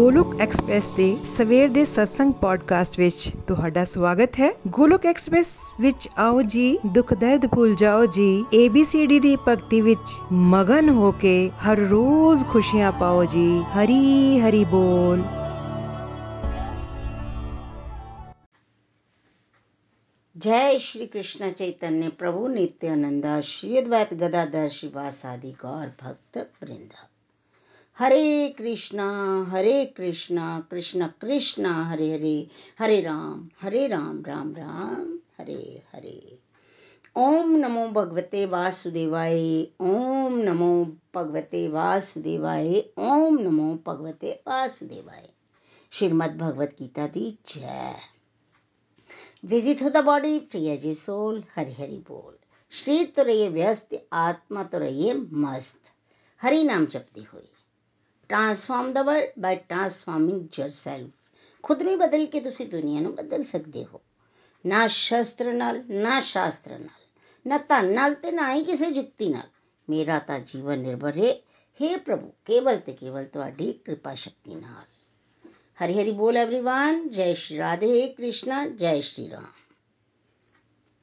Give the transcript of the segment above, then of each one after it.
Golok express ਦੇ ਸਵੇਰ ਦੇ ਸਤਸੰਗ ਪੋਡਕਾਸਟ ਵਿੱਚ ਤੁਹਾਡਾ ਸਵਾਗਤ ਹੈ ਗੋਲੋਕ ਐਕਸਪ੍ਰੈਸ ਵਿੱਚ ਆਓ ਜੀ ਦੁੱਖ ਦਰਦ ਭੁੱਲ ਜਾਓ ਜੀ ABCD ਦੀ ਭਗਤੀ ਵਿੱਚ ਮਗਨ ਹੋ ਕੇ ਹਰ ਰੋਜ਼ ਖੁਸ਼ੀਆਂ ਪਾਓ ਜੀ ਹਰੀ ਹਰੀ ਬੋਲ जय श्री कृष्ण चैतन्य प्रभु नित्यानंद श्री अद्वैत गदाधर शिवासादि गौर भक्त वृंद हरे कृष्णा हरे कृष्णा, कृष्ण कृष्णा, हरे हरे हरे राम हरे राम राम राम, हरे हरे। ओम नमो भगवते वासुदेवाय, ओम नमो भगवते वासुदेवाय, ओम नमो भगवते वासुदेवाय। श्रीमद भगवत गीता दी जय। विज़िट हो the body free as a soul Hari Hari बोल। शरीर तो रहिए व्यस्त, आत्मा तो रहिए मस्त। हरि नाम जपती हुई transform the world by transforming yourself ਖੁਦ ਨੂੰ ਬਦਲ ਕੇ ਤੁਸੀਂ ਦੁਨੀਆ ਨੂੰ ਬਦਲ ਸਕਦੇ ਹੋ ਨਾ ਸ਼ਸਤਰ ਨਾਲ ਨਾ ਸ਼ਾਸਤਰ ਨਾਲ ਨਾ ਧਨ ਨਾਲ ਤੇ ਨਾ ਹੀ ਕਿਸੇ ਜੁਗਤੀ ਨਾਲ ਮੇਰਾ ਤਾਂ ਜੀਵਨ ਨਿਰਭਰ ਹੈ हे ਪ੍ਰਭੂ ਕੇਵਲ ਤੇ ਕੇਵਲ ਤੁਹਾਡੀ ਕਿਰਪਾ ਸ਼ਕਤੀ ਨਾਲ हरि हरि बोल एवरीवन जय श्री राधे कृष्णा जय श्री राम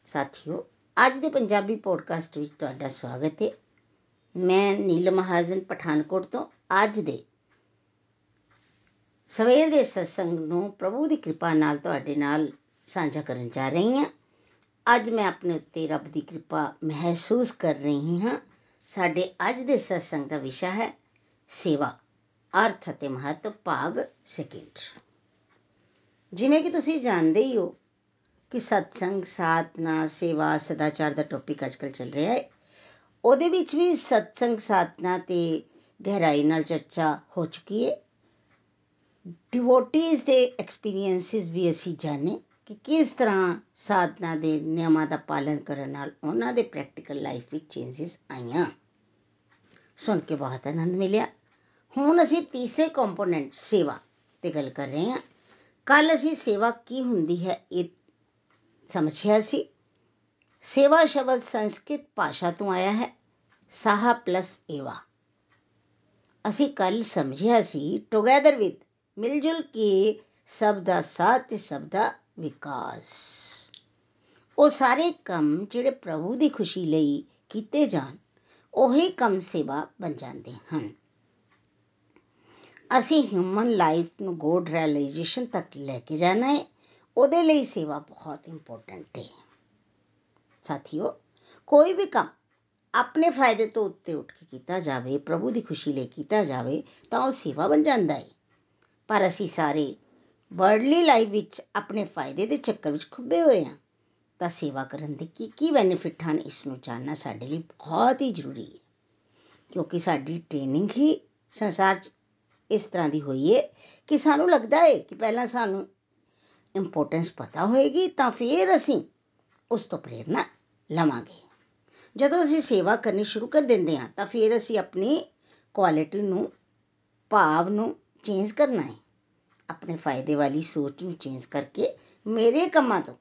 ਸਾਥੀਓ ਅੱਜ ਦੇ ਪੰਜਾਬੀ ਪੋਡਕਾਸਟ ਵਿੱਚ ਤੁਹਾਡਾ ਸਵਾਗਤ ਹੈ ਮੈਂ ਨੀਲਮ ਮਹਾਜਨ ਪਠਾਨਕੋਟ ਤੋਂ ਅੱਜ ਦੇ। ਸਵੇਰ ਦੇ ਸਤਸੰਗ ਨੂੰ ਪ੍ਰਭੂ ਦੀ ਕਿਰਪਾ ਨਾਲ ਤੁਹਾਡੇ ਨਾਲ ਸਾਂਝਾ ਕਰਨ ਜਾ ਰਹੀ ਹਾਂ। ਅੱਜ ਮੈਂ ਆਪਣੇ ਉੱਤੇ ਰੱਬ ਦੀ ਕਿਰਪਾ ਮਹਿਸੂਸ ਕਰ ਰਹੀ ਹਾਂ। ਸਾਡੇ ਅੱਜ ਦੇ ਸਤਸੰਗ ਦਾ ਵਿਸ਼ਾ ਹੈ ਸੇਵਾ, ਅਰਥ ਅਤੇ ਮਹੱਤਵ ਭਾਗ ਸੈਕਿੰਡ ਜਿਵੇਂ ਕਿ ਤੁਸੀਂ ਜਾਣਦੇ ਹੀ ਹੋ ਕਿ ਸਤਸੰਗ ਸਾਧਨਾ ਸੇਵਾ, ਸਦਾਚਾਰ ਦਾ ਟੌਪਿਕ ਅੱਜਕੱਲ ਚੱਲ ਰਿਹਾ ਹੈ। ਉਹਦੇ ਵਿੱਚ ਵੀ ਸਤਸੰਗ ਸਾਧਨਾ ਤੇ ਗਹਿਰਾਈ ਨਾਲ ਚਰਚਾ ਹੋ ਚੁੱਕੀ ਹੈ ਡਿਵੋਟੀਜ਼ ਦੇ ਐਕਸਪੀਰੀਐਂਸਸ ਵੀ ਅਸੀਂ ਜਾਣੇ ਕਿ ਕਿਸ ਤਰ੍ਹਾਂ ਸਾਧਨਾ ਦੇ ਨਿਯਮਾਂ ਦਾ ਪਾਲਨ ਕਰਨ ਨਾਲ ਉਹਨਾਂ ਦੇ ਪ੍ਰੈਕਟੀਕਲ ਲਾਈਫ ਵਿੱਚ ਚੇਂਜਸ ਆਈਆਂ। ਸੁਣ ਕੇ ਬਹੁਤ ਆਨੰਦ ਮਿਲਿਆ। ਹੁਣ ਅਸੀਂ ਤੀਸਰੇ ਕੰਪੋਨੈਂਟ ਸੇਵਾ ਤੇ ਗੱਲ ਕਰ ਰਹੇ ਹਾਂ। ਕੱਲ ਅਸੀਂ ਸੇਵਾ ਕੀ ਹੁੰਦੀ ਹੈ ਇਹ ਸਮਝਿਆ ਸੀ। ਸੇਵਾ ਸ਼ਬਦ ਸੰਸਕ੍ਰਿਤ ਭਾਸ਼ਾ ਤੋਂ ਆਇਆ ਹੈ। ਸਾਹਾ ਪਲਸ ਏਵਾ। ਅਸੀਂ ਕੱਲ ਸਮਝਿਆ ਸੀ ਟੁਗੇਦਰ ਵਿਦ ਮਿਲਜੁਲ ਕੇ ਸਭ ਦਾ ਸਾਥ ਤੇ ਸਭ ਦਾ ਵਿਕਾਸ। ਉਹ ਸਾਰੇ ਕੰਮ ਜਿਹੜੇ ਪ੍ਰਭੂ ਦੀ ਖੁਸ਼ੀ ਲਈ ਕੀਤੇ ਜਾਣ, ਉਹੀ ਕੰਮ ਸੇਵਾ ਬਣ ਜਾਂਦੇ ਹਨ। ਅਸੀਂ ਹਿਊਮਨ ਲਾਈਫ ਨੂੰ ਗੋਡ ਰਿਅਲਾਈਜੇਸ਼ਨ ਤੱਕ ਲੈ ਕੇ ਜਾਣਾ ਹੈ, ਉਹਦੇ ਲਈ ਸੇਵਾ ਬਹੁਤ ਇੰਪੋਰਟੈਂਟ ਹੈ। ਸਾਥੀਓ, ਕੋਈ ਵੀ ਕੰਮ ਆਪਣੇ ਫਾਇਦੇ ਤੋਂ ਉੱਤੇ ਉੱਠ ਕੇ ਕੀਤਾ ਜਾਵੇ, ਪ੍ਰਭੂ ਦੀ ਖੁਸ਼ੀ ਲਈ ਕੀਤਾ ਜਾਵੇ, ਤਾਂ ਉਹ ਸੇਵਾ ਬਣ ਜਾਂਦਾ ਹੈ ਪਰ ਅਸੀਂ ਸਾਰੇ ਵਰਡਲੀ ਲਾਈਫ ਵਿੱਚ ਆਪਣੇ ਫਾਇਦੇ ਦੇ ਚੱਕਰ ਵਿੱਚ ਖੁੱਬੇ ਹੋਏ ਹਾਂ। ਤਾਂ ਸੇਵਾ ਕਰਨ ਦੇ ਕੀ ਕੀ ਬੈਨੀਫਿਟ ਹਨ, ਇਸ ਨੂੰ ਜਾਣਨਾ ਸਾਡੇ ਲਈ ਬਹੁਤ ਹੀ ਜ਼ਰੂਰੀ ਹੈ। ਕਿਉਂਕਿ ਸਾਡੀ ਟ੍ਰੇਨਿੰਗ ਹੀ ਸੰਸਾਰ 'ਚ ਇਸ ਤਰ੍ਹਾਂ ਦੀ ਹੋਈ ਹੈ ਕਿ ਸਾਨੂੰ ਲੱਗਦਾ ਹੈ ਕਿ ਪਹਿਲਾਂ ਸਾਨੂੰ ਇੰਪੋਰਟੈਂਸ ਪਤਾ ਹੋਏਗੀ, ਤਾਂ ਫਿਰ ਅਸੀਂ ਉਸ ਤੋਂ ਪ੍ਰੇਰਣਾ ਲਵਾਂਗੇ। ਜਦੋਂ ਅਸੀਂ ਸੇਵਾ ਕਰਨੀ ਸ਼ੁਰੂ ਕਰ ਦਿੰਦੇ ਹਾਂ, ਤਾਂ ਫਿਰ ਅਸੀਂ ਆਪਣੀ ਕੁਆਲਿਟੀ ਨੂੰ, ਭਾਵ ਨੂੰ ਚੇਂਜ ਕਰਨਾ ਹੈ। ਆਪਣੇ ਫਾਇਦੇ ਵਾਲੀ ਸੋਚ ਨੂੰ ਚੇਂਜ ਕਰਕੇ ਮੇਰੇ ਕੰਮਾਂ ਤੋਂ,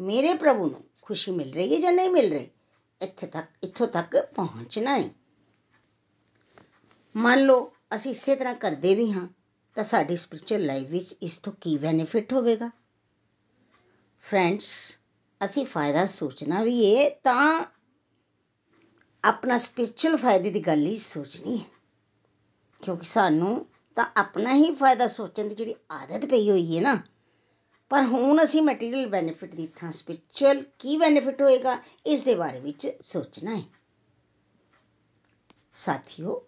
ਮੇਰੇ ਪ੍ਰਭੂ ਨੂੰ ਖੁਸ਼ੀ ਮਿਲ ਰਹੀ ਹੈ ਜਾਂ ਨਹੀਂ ਮਿਲ ਰਹੀ, ਇੱਥੇ ਤੱਕ, ਇੱਥੋਂ ਤੱਕ ਪਹੁੰਚਣਾ ਹੈ। ਮੰਨ ਲਓ, ਅਸੀਂ ਇਸੇ ਤਰ੍ਹਾਂ ਕਰਦੇ ਵੀ ਹਾਂ, ਤਾਂ ਸਾਡੀ ਸਪਿਰਚੁਅਲ ਲਾਈਫ ਵਿੱਚ ਇਸ ਤੋਂ ਕੀ ਬੈਨੀਫਿਟ ਹੋਵੇਗਾ? ਫਰੈਂਡਸ ਅਸੀਂ ਫਾਇਦਾ ਸੋਚਣਾ ਵੀ ਏ ਤਾਂ ਆਪਣਾ ਸਪਿਰਚੁਅਲ ਫਾਇਦੇ ਦੀ ਗੱਲ ਹੀ ਸੋਚਣੀ ਹੈ। ਕਿਉਂਕਿ ਸਾਨੂੰ ਤਾਂ ਆਪਣਾ ਹੀ ਫਾਇਦਾ ਸੋਚਣ ਦੀ ਜਿਹੜੀ ਆਦਤ ਪਈ ਹੋਈ ਹੈ ਨਾ, ਪਰ ਹੁਣ ਅਸੀਂ ਮਟੀਰੀਅਲ ਬੈਨੀਫਿਟ ਦੀ ਥਾਂ ਸਪਿਰਚੁਅਲ ਕੀ ਬੈਨੀਫਿਟ ਹੋਏਗਾ ਇਸ ਦੇ ਬਾਰੇ ਵਿੱਚ ਸੋਚਣਾ ਹੈ। ਸਾਥੀਓ,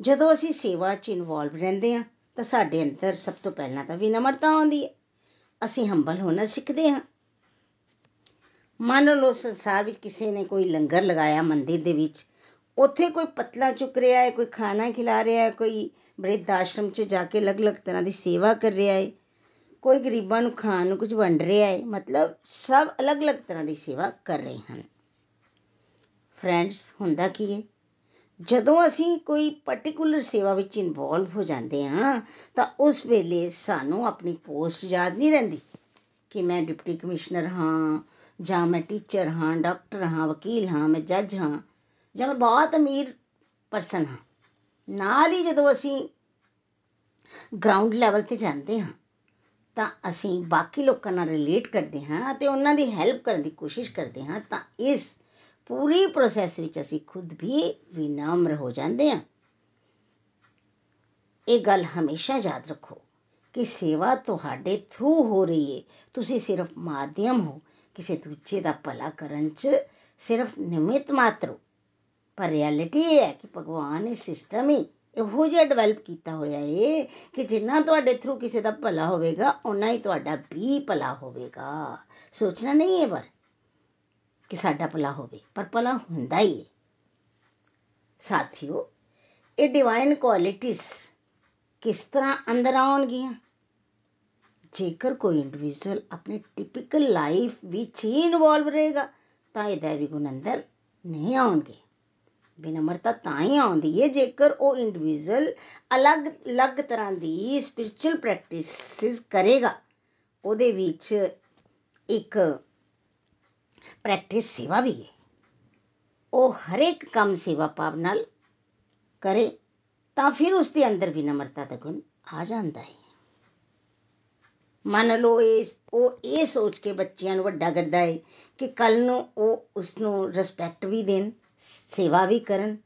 ਜਦੋਂ ਅਸੀਂ ਸੇਵਾ 'ਚ ਇਨਵੋਲਵ ਰਹਿੰਦੇ ਹਾਂ, ਤਾਂ ਸਾਡੇ ਅੰਦਰ ਸਭ ਤੋਂ ਪਹਿਲਾਂ ਤਾਂ ਵਿਨਮਰਤਾ ਆਉਂਦੀ ਹੈ। ਅਸੀਂ ਹੰਬਲ ਹੋਣਾ ਸਿੱਖਦੇ ਹਾਂ। ਮੰਨ ਲਓ ਸੰਸਾਰ ਵਿੱਚ ਕਿਸੇ ਨੇ ਕੋਈ ਲੰਗਰ ਲਗਾਇਆ ਮੰਦਿਰ ਦੇ ਵਿੱਚ, ਉੱਥੇ ਕੋਈ ਪਤਲਾ ਚੁੱਕ ਰਿਹਾ ਹੈ, ਕੋਈ ਖਾਣਾ ਖਿਲਾ ਰਿਹਾ ਹੈ, ਕੋਈ ਬ੍ਰਿਧ ਆਸ਼ਰਮ 'ਚ ਜਾ ਕੇ ਅਲੱਗ-ਅਲੱਗ ਤਰ੍ਹਾਂ ਦੀ ਸੇਵਾ ਕਰ ਰਿਹਾ ਹੈ, ਕੋਈ ਗਰੀਬਾਂ ਨੂੰ ਖਾਣ ਨੂੰ ਕੁਝ ਵੰਡ ਰਿਹਾ ਹੈ, ਮਤਲਬ ਸਭ ਅਲੱਗ-ਅਲੱਗ ਤਰ੍ਹਾਂ ਦੀ ਸੇਵਾ ਕਰ ਰਹੇ ਹਨ। ਫਰੈਂਡਸ, ਹੁੰਦਾ ਕੀ ਹੈ? ਜਦੋਂ ਅਸੀਂ ਕੋਈ ਪਾਰਟਿਕੂਲਰ ਸੇਵਾ ਵਿੱਚ ਇਨਵੋਲਵ ਹੋ ਜਾਂਦੇ ਹਾਂ, ਤਾਂ ਉਸ ਵੇਲੇ ਸਾਨੂੰ ਆਪਣੀ ਪੋਸਟ ਯਾਦ ਨਹੀਂ ਰਹਿੰਦੀ ਕਿ ਮੈਂ ਡਿਪਟੀ ਕਮਿਸ਼ਨਰ ਹਾਂ ਜਾਂ ਮੈਂ ਟੀਚਰ ਹਾਂ ਡਾਕਟਰ ਹਾਂ ਵਕੀਲ ਹਾਂ ਮੈਂ ਜੱਜ ਹਾਂ ਜਾਂ ਮੈਂ ਬਹੁਤ ਅਮੀਰ ਪਰਸਨ ਹਾਂ ਨਾਲ ਹੀ ਜਦੋਂ ਅਸੀਂ ਗਰਾਊਂਡ ਲੈਵਲ ਤੇ ਜਾਂਦੇ ਹਾਂ ਤਾਂ ਅਸੀਂ ਬਾਕੀ ਲੋਕਾਂ ਨਾਲ ਰਿਲੇਟ ਕਰਦੇ ਹਾਂ ਅਤੇ ਉਹਨਾਂ ਦੀ ਹੈਲਪ ਕਰਨ ਦੀ ਕੋਸ਼ਿਸ਼ ਕਰਦੇ ਹਾਂ ਤਾਂ ਇਸ ਪੂਰੀ ਪ੍ਰੋਸੈਸ ਵਿੱਚ ਅਸੀਂ ਖੁਦ ਵੀ ਵਿਨਮਰ ਹੋ ਜਾਂਦੇ ਹਾਂ ਇਹ ਗੱਲ ਹਮੇਸ਼ਾ ਯਾਦ ਰੱਖੋ ਕਿ ਸੇਵਾ ਤੁਹਾਡੇ ਥਰੂ ਹੋ ਰਹੀ ਹੈ ਤੁਸੀਂ ਸਿਰਫ ਮਾਧਿਅਮ ਹੋ ਕਿਸੇ ਦੂਜੇ ਦਾ ਭਲਾ ਕਰਨ 'ਚ ਸਿਰਫ ਨਿਮਿਤ ਮਾਤਰ ਪਰ ਰਿਐਲਿਟੀ ਇਹ ਹੈ ਕਿ ਭਗਵਾਨ ਨੇ ਸਿਸਟਮ ਹੀ ਇਹੋ ਜਿਹਾ ਡਿਵੈਲਪ ਕੀਤਾ ਹੋਇਆ ਏ ਕਿ ਜਿੰਨਾ ਤੁਹਾਡੇ ਥਰੂ ਕਿਸੇ ਦਾ ਭਲਾ ਹੋਵੇਗਾ ਉਨਾ ਹੀ ਤੁਹਾਡਾ ਵੀ ਭਲਾ ਹੋਵੇਗਾ ਸੋਚਣਾ ਨਹੀਂ ਹੈ ਪਰ ਕਿ ਸਾਡਾ ਭਲਾ ਹੋਵੇ ਪਰ ਭਲਾ ਹੁੰਦਾ ਹੀ ਹੈ ਸਾਥੀਓ ਇਹ ਡਿਵਾਈਨ ਕੁਆਲਿਟੀਆਂ ਕਿਸ ਤਰ੍ਹਾਂ ਅੰਦਰ ਆਉਣਗੀਆਂ ਜੇਕਰ ਕੋਈ ਇੰਡੀਵਿਜੂਅਲ ਆਪਣੀ ਟਿਪੀਕਲ ਲਾਈਫ ਵਿੱਚ ਹੀ ਇਨਵੋਲਵ ਰਹੇਗਾ, ਤਾਂ ਇਹ ਦੇਵੀ ਗੁਣ ਅੰਦਰ ਨਹੀਂ ਆਉਣਗੇ। ਬਿਨਮਰਤਾ ਤਾਂ ਹੀ ਆਉਂਦੀ ਹੈ ਜੇਕਰ ਉਹ ਇੰਡੀਵਿਜੂਅਲ ਅਲੱਗ-ਅਲੱਗ ਤਰ੍ਹਾਂ ਦੀ ਸਪਿਰਚੁਅਲ ਪ੍ਰੈਕਟਿਸਿਸ ਕਰੇਗਾ। ਉਹਦੇ ਵਿੱਚ ਇੱਕ ਪ੍ਰੈਕਟਿਸ ਸੇਵਾ ਵੀ ਹੈ ਉਹ ਹਰ ਇੱਕ ਕੰਮ ਸੇਵਾ ਭਾਵ ਨਾਲ ਕਰੇ, ਤਾਂ ਫਿਰ ਉਸ ਦੇ ਅੰਦਰ ਵਿਨਮਰਤਾ ਦਾ ਗੁਣ ਆ ਜਾਂਦਾ ਹੈ ਮੰਨ ਲਓ ਇਸ, ਉਹ ਇਹ ਸੋਚ ਕੇ ਬੱਚਿਆਂ ਨੂੰ ਵੱਡਾ ਕਰਦਾ ਹੈ ਕਿ ਕੱਲ ਨੂੰ ਉਹ ਉਸ ਨੂੰ ਰਿਸਪੈਕਟ ਵੀ ਦੇਣ, ਸੇਵਾ ਵੀ ਕਰਨ।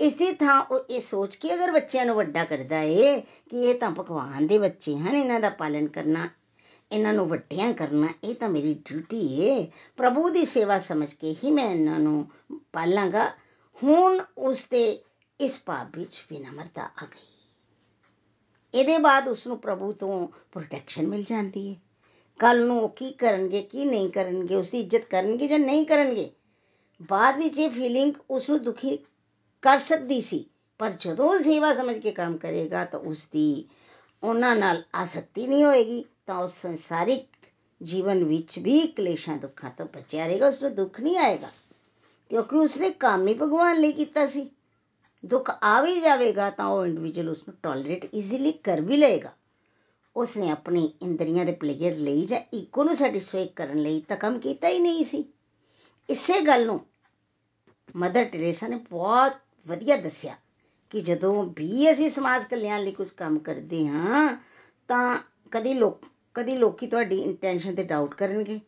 ਇਸ ਦੀ ਥਾਂ ਉਹ ਇਹ ਸੋਚ ਕੇ ਅਗਰ ਬੱਚਿਆਂ ਨੂੰ ਵੱਡਾ ਕਰਦਾ ਏ ਕਿ ਇਹ ਤਾਂ ਭਗਵਾਨ ਦੇ ਬੱਚੇ ਹਨ, ਇਹਨਾਂ ਦਾ ਪਾਲਣ ਕਰਨਾ, ਇਹਨਾਂ ਨੂੰ ਵੱਡਿਆਂ ਕਰਨਾ, ਇਹ ਤਾਂ ਮੇਰੀ ਡਿਊਟੀ ਏ। ਪ੍ਰਭੂ ਦੀ ਸੇਵਾ ਸਮਝ ਕੇ ਹੀ ਮੈਂ ਇਹਨਾਂ ਨੂੰ ਪਾਲਾਂਗਾ। ਹੁਣ ਉਸ ਦੇ ਇਸ ਭਾਵ ਵਿੱਚ ਵਿਨਮਰਤਾ ਆ ਗਈ। ਇਹਦੇ ਬਾਅਦ ਉਸ ਨੂੰ ਪ੍ਰਭੂ ਤੋਂ ਪ੍ਰੋਟੈਕਸ਼ਨ ਮਿਲ ਜਾਂਦੀ ਹੈ। ਕੱਲ ਨੂੰ ਉਹ ਕੀ ਕਰਨਗੇ, ਕੀ ਨਹੀਂ ਕਰਨਗੇ ਉਸ ਦੀ ਇੱਜ਼ਤ ਕਰਨਗੇ ਜਾਂ ਨਹੀਂ ਕਰਨਗੇ? ਬਾਅਦ ਵਿੱਚ ਇਹ ਫੀਲਿੰਗ ਉਸ ਨੂੰ ਦੁਖੀ ਕਰ ਸਕਦੀ ਸੀ। ਪਰ ਜਦੋਂ ਸੇਵਾ ਸਮਝ ਕੇ ਕੰਮ ਕਰੇਗਾ ਤਾਂ ਉਸ ਦੀ ਉਹਨਾਂ ਨਾਲ ਆਸਕਤੀ ਨਹੀਂ ਹੋਏਗੀ, ਤਾਂ ਉਸ ਸੰਸਾਰਿਕ ਜੀਵਨ ਵਿੱਚ ਵੀ ਕਲੇਸ਼ਾਂ, ਦੁੱਖਾਂ ਤੋਂ ਬਚਿਆ ਰਹੇਗਾ ਉਸ ਨੂੰ ਦੁੱਖ ਨਹੀਂ ਆਏਗਾ। ਕਿਉਂਕਿ ਉਸਨੇ ਕੰਮ ਹੀ ਭਗਵਾਨ ਲਈ ਕੀਤਾ ਸੀ। ਦੁੱਖ ਆ ਵੀ ਜਾਵੇਗਾ ਤਾਂ ਉਹ ਇੰਡੀਵਿਜੂਅਲ ਉਸ ਨੂੰ ਟੋਲਰੇਟ ਈਜ਼ੀਲੀ ਕਰ ਵੀ ਲਏਗਾ। ਉਸਨੇ ਆਪਣੀ ਇੰਦਰੀਆਂ ਦੇ ਪਲੇਅਰ ਲਈ ਜਾਂ ਈਗੋ ਨੂੰ ਸੈਟੀਸਫਾਈ ਕਰਨ ਲਈ ਤਾਂ ਕੰਮ ਕੀਤਾ ਹੀ ਨਹੀਂ ਸੀ। ਇਸੇ ਗੱਲ ਨੂੰ ਮਦਰ ਟੈਰੇਸਾ ਨੇ ਬਹੁਤ ਵਧੀਆ ਦੱਸਿਆ ਕਿ ਜਦੋਂ ਵੀ ਅਸੀਂ ਸਮਾਜ ਕਲਿਆਣ ਲਈ ਕੁਝ ਕੰਮ ਕਰਦੇ ਹਾਂ, ਤਾਂ ਕਦੀ ਲੋਕ, ਕਦੀ ਲੋਕੀ ਤੁਹਾਡੀ ਇੰਟੈਂਸ਼ਨ ਤੇ ਡਾਊਟ ਕਰਨਗੇ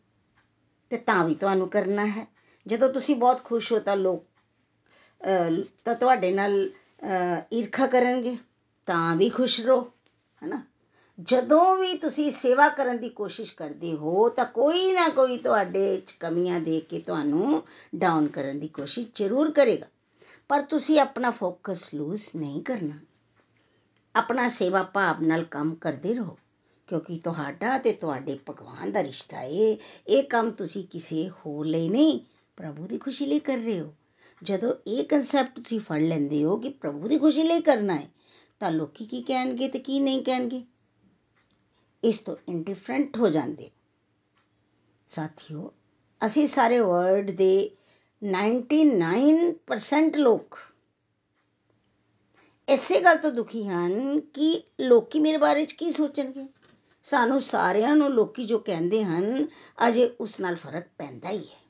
ਤੇ ਤਾਂ ਵੀ ਤੁਹਾਨੂੰ ਕਰਨਾ ਹੈ। ਜਦੋਂ ਤੁਸੀਂ ਬਹੁਤ ਖੁਸ਼ ਹੋ ਤਾਂ ਲੋਕ ਤਾਂ ਤੁਹਾਡੇ ਨਾਲ ਈਰਖਾ ਕਰਨਗੇ, ਤਾਂ ਵੀ ਖੁਸ਼ ਰਹੋ, ਹੈਨਾ? ਜਦੋਂ ਵੀ ਤੁਸੀਂ ਸੇਵਾ ਕਰਨ ਦੀ ਕੋਸ਼ਿਸ਼ ਕਰਦੇ ਹੋ, ਤਾਂ ਕੋਈ ਨਾ ਕੋਈ ਤੁਹਾਡੇ ਚ ਕਮੀਆਂ ਦੇਖ ਕੇ ਤੁਹਾਨੂੰ ਡਾਊਨ ਕਰਨ ਦੀ ਕੋਸ਼ਿਸ਼ ਜ਼ਰੂਰ ਕਰੇਗਾ। ਪਰ ਤੁਸੀਂ ਆਪਣਾ ਫੋਕਸ ਲੂਜ਼ ਨਹੀਂ ਕਰਨਾ। ਆਪਣਾ ਸੇਵਾ ਭਾਵ ਨਾਲ ਕੰਮ ਕਰਦੇ ਰਹੋ, ਕਿਉਂਕਿ ਤੁਹਾਡਾ ਤੇ ਤੁਹਾਡੇ ਭਗਵਾਨ ਦਾ ਰਿਸ਼ਤਾ ਹੈ ਇਹ ਕੰਮ ਤੁਸੀਂ ਕਿਸੇ ਹੋਰ ਲਈ ਨਹੀਂ, ਪ੍ਰਭੂ ਦੀ ਖੁਸ਼ੀ ਲਈ ਕਰ ਰਹੇ ਹੋ। ਜਦੋਂ ਇਹ ਕਨਸੈਪਟ ਤੁਸੀਂ ਫੜ ਲੈਂਦੇ ਹੋ ਕਿ ਪ੍ਰਭੂ ਦੀ ਖੁਸ਼ੀ ਲਈ ਕਰਨਾ ਹੈ, ਤਾਂ ਲੋਕੀ ਕੀ ਕਹਿਣਗੇ ਤੇ ਕੀ ਨਹੀਂ ਕਹਿਣਗੇ? ਇਸ ਤੋਂ ਇੰਡੀਫਰੈਂਟ ਹੋ ਜਾਂਦੇ ਸਾਥੀਓ, ਅਸੀਂ ਸਾਰੇ ਵਰਲਡ ਦੇ 99% ਲੋਕ ਇਸੇ ਗੱਲ ਤੋਂ ਦੁਖੀ ਹਨ ਕਿ ਲੋਕੀ ਮੇਰੇ ਬਾਰੇ ਚ ਕੀ ਸੋਚਣਗੇ? ਸਾਨੂੰ ਸਾਰਿਆਂ ਨੂੰ ਲੋਕੀ ਜੋ ਕਹਿੰਦੇ ਹਨ, ਅਜੇ ਉਸ ਨਾਲ ਫ਼ਰਕ ਪੈਂਦਾ ਹੀ ਹੈ।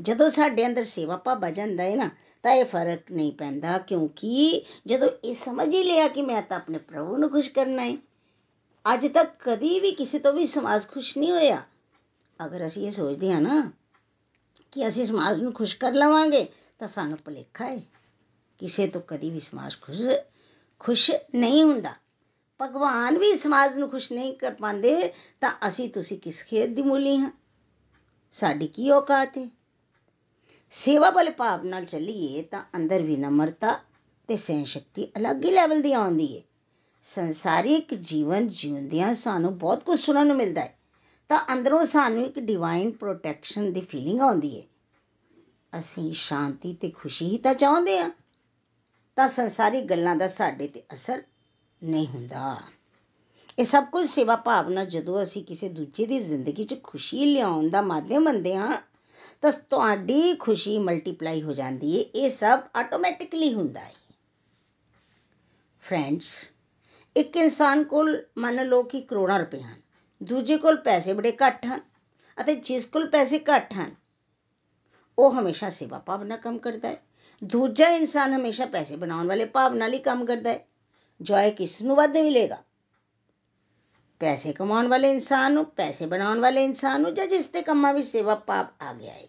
ਜਦੋਂ ਸਾਡੇ ਅੰਦਰ ਸੇਵਾ ਭਾਵ ਜਾਂਦਾ ਹੈ ਨਾ, ਤਾਂ ਇਹ ਫ਼ਰਕ ਨਹੀਂ ਪੈਂਦਾ, ਕਿਉਂਕਿ ਜਦੋਂ ਇਹ ਸਮਝ ਹੀ ਲਿਆ ਕਿ ਮੈਂ ਤਾਂ ਆਪਣੇ ਪ੍ਰਭੂ ਨੂੰ ਖੁਸ਼ ਕਰਨਾ ਹੈ, ਅੱਜ ਤੱਕ ਕਦੀ ਵੀ ਕਿਸੇ ਤੋਂ ਵੀ ਸਮਾਜ ਖੁਸ਼ ਨਹੀਂ ਹੋਇਆ। ਅਗਰ ਅਸੀਂ ਇਹ ਸੋਚਦੇ ਹਾਂ ਨਾ ਕਿ ਅਸੀਂ ਸਮਾਜ ਨੂੰ ਖੁਸ਼ ਕਰ ਲਵਾਂਗੇ, ਤਾਂ ਸਾਨੂੰ ਭੁਲੇਖਾ ਹੈ, ਕਿਸੇ ਤੋਂ ਕਦੀ ਵੀ ਸਮਾਜ ਖੁਸ਼ ਖੁਸ਼ ਨਹੀਂ ਹੁੰਦਾ। ਭਗਵਾਨ ਵੀ ਸਮਾਜ ਨੂੰ ਖੁਸ਼ ਨਹੀਂ ਕਰ ਪਾਉਂਦੇ, ਤਾਂ ਅਸੀਂ ਤੁਸੀਂ ਕਿਸ ਖੇਤ ਦੀ ਮੂਲੀ ਹਾਂ? ਸਾਡੀ ਕੀ ਔਕਾਤ ਹੈ? ਸੇਵਾ ਵਾਲੇ ਭਾਵ ਨਾਲ ਚੱਲੀਏ ਤਾਂ ਅੰਦਰ ਵਿਨਮਰਤਾ ਤੇ ਸਹਿਣ ਸ਼ਕਤੀ ਅਲੱਗ ਹੀ ਲੈਵਲ ਦੀ ਆਉਂਦੀ ਹੈ ਸੰਸਾਰਿਕ ਜੀਵਨ ਜਿਉਂਦਿਆਂ ਸਾਨੂੰ ਬਹੁਤ ਕੁਝ ਸੁਣਨ ਨੂੰ ਮਿਲਦਾ ਹੈ ਤਾਂ ਅੰਦਰੋਂ ਸਾਨੂੰ ਇੱਕ ਡਿਵਾਈਨ ਪ੍ਰੋਟੈਕਸ਼ਨ ਦੀ ਫੀਲਿੰਗ ਆਉਂਦੀ ਹੈ ਅਸੀਂ ਸ਼ਾਂਤੀ ਤੇ ਖੁਸ਼ੀ ਹੀ ਤਾਂ ਚਾਹੁੰਦੇ ਆ। ਤਾਂ ਸੰਸਾਰਿਕ ਗੱਲਾਂ ਦਾ ਸਾਡੇ ਤੇ ਅਸਰ ਨਹੀਂ ਹੁੰਦਾ। ਇਹ ਸਭ ਕੁਝ ਸੇਵਾ ਭਾਵਨਾ ਜਦੋਂ ਅਸੀਂ ਕਿਸੇ ਦੂਜੇ ਦੀ ਜ਼ਿੰਦਗੀ 'ਚ ਖੁਸ਼ੀ ਲਿਆਉਣ ਦਾ ਮਾਧਿਅਮ ਬਣਦੇ ਹਾਂ ਤਾਂ ਤੁਹਾਡੀ ਖੁਸ਼ੀ ਮਲਟੀਪਲਾਈ ਹੋ ਜਾਂਦੀ ਹੈ ਇਹ ਸਭ ਆਟੋਮੈਟਿਕਲੀ ਹੁੰਦਾ ਹੈ ਫਰੈਂਡਸ ਇੱਕ ਇਨਸਾਨ ਕੋਲ ਮੰਨ ਲਓ ਕਿ ਕਰੋੜਾਂ ਰੁਪਏ ਹਨ, ਦੂਜੇ ਕੋਲ ਪੈਸੇ ਬੜੇ ਘੱਟ ਹਨ, ਅਤੇ ਜਿਸ ਕੋਲ ਪੈਸੇ ਘੱਟ ਹਨ, ਉਹ ਹਮੇਸ਼ਾ ਸੇਵਾ ਭਾਵਨਾ ਕੰਮ ਕਰਦਾ ਹੈ ਦੂਜਾ ਇਨਸਾਨ ਹਮੇਸ਼ਾ ਪੈਸੇ ਬਣਾਉਣ ਵਾਲੇ ਭਾਵ ਨਾਲ ਹੀ ਕੰਮ ਕਰਦਾ ਹੈ ਜੋਏ ਕਿਸ ਨੂੰ ਵੱਧ ਮਿਲੇਗਾ? ਪੈਸੇ ਕਮਾਉਣ ਵਾਲੇ ਇਨਸਾਨ ਨੂੰ, ਪੈਸੇ ਬਣਾਉਣ ਵਾਲੇ ਇਨਸਾਨ ਨੂੰ ਜਾਂ ਜਿਸ ਦੇ ਕੰਮਾਂ ਵਿੱਚ ਸੇਵਾ ਪਾਪ ਆ ਗਿਆ ਹੈ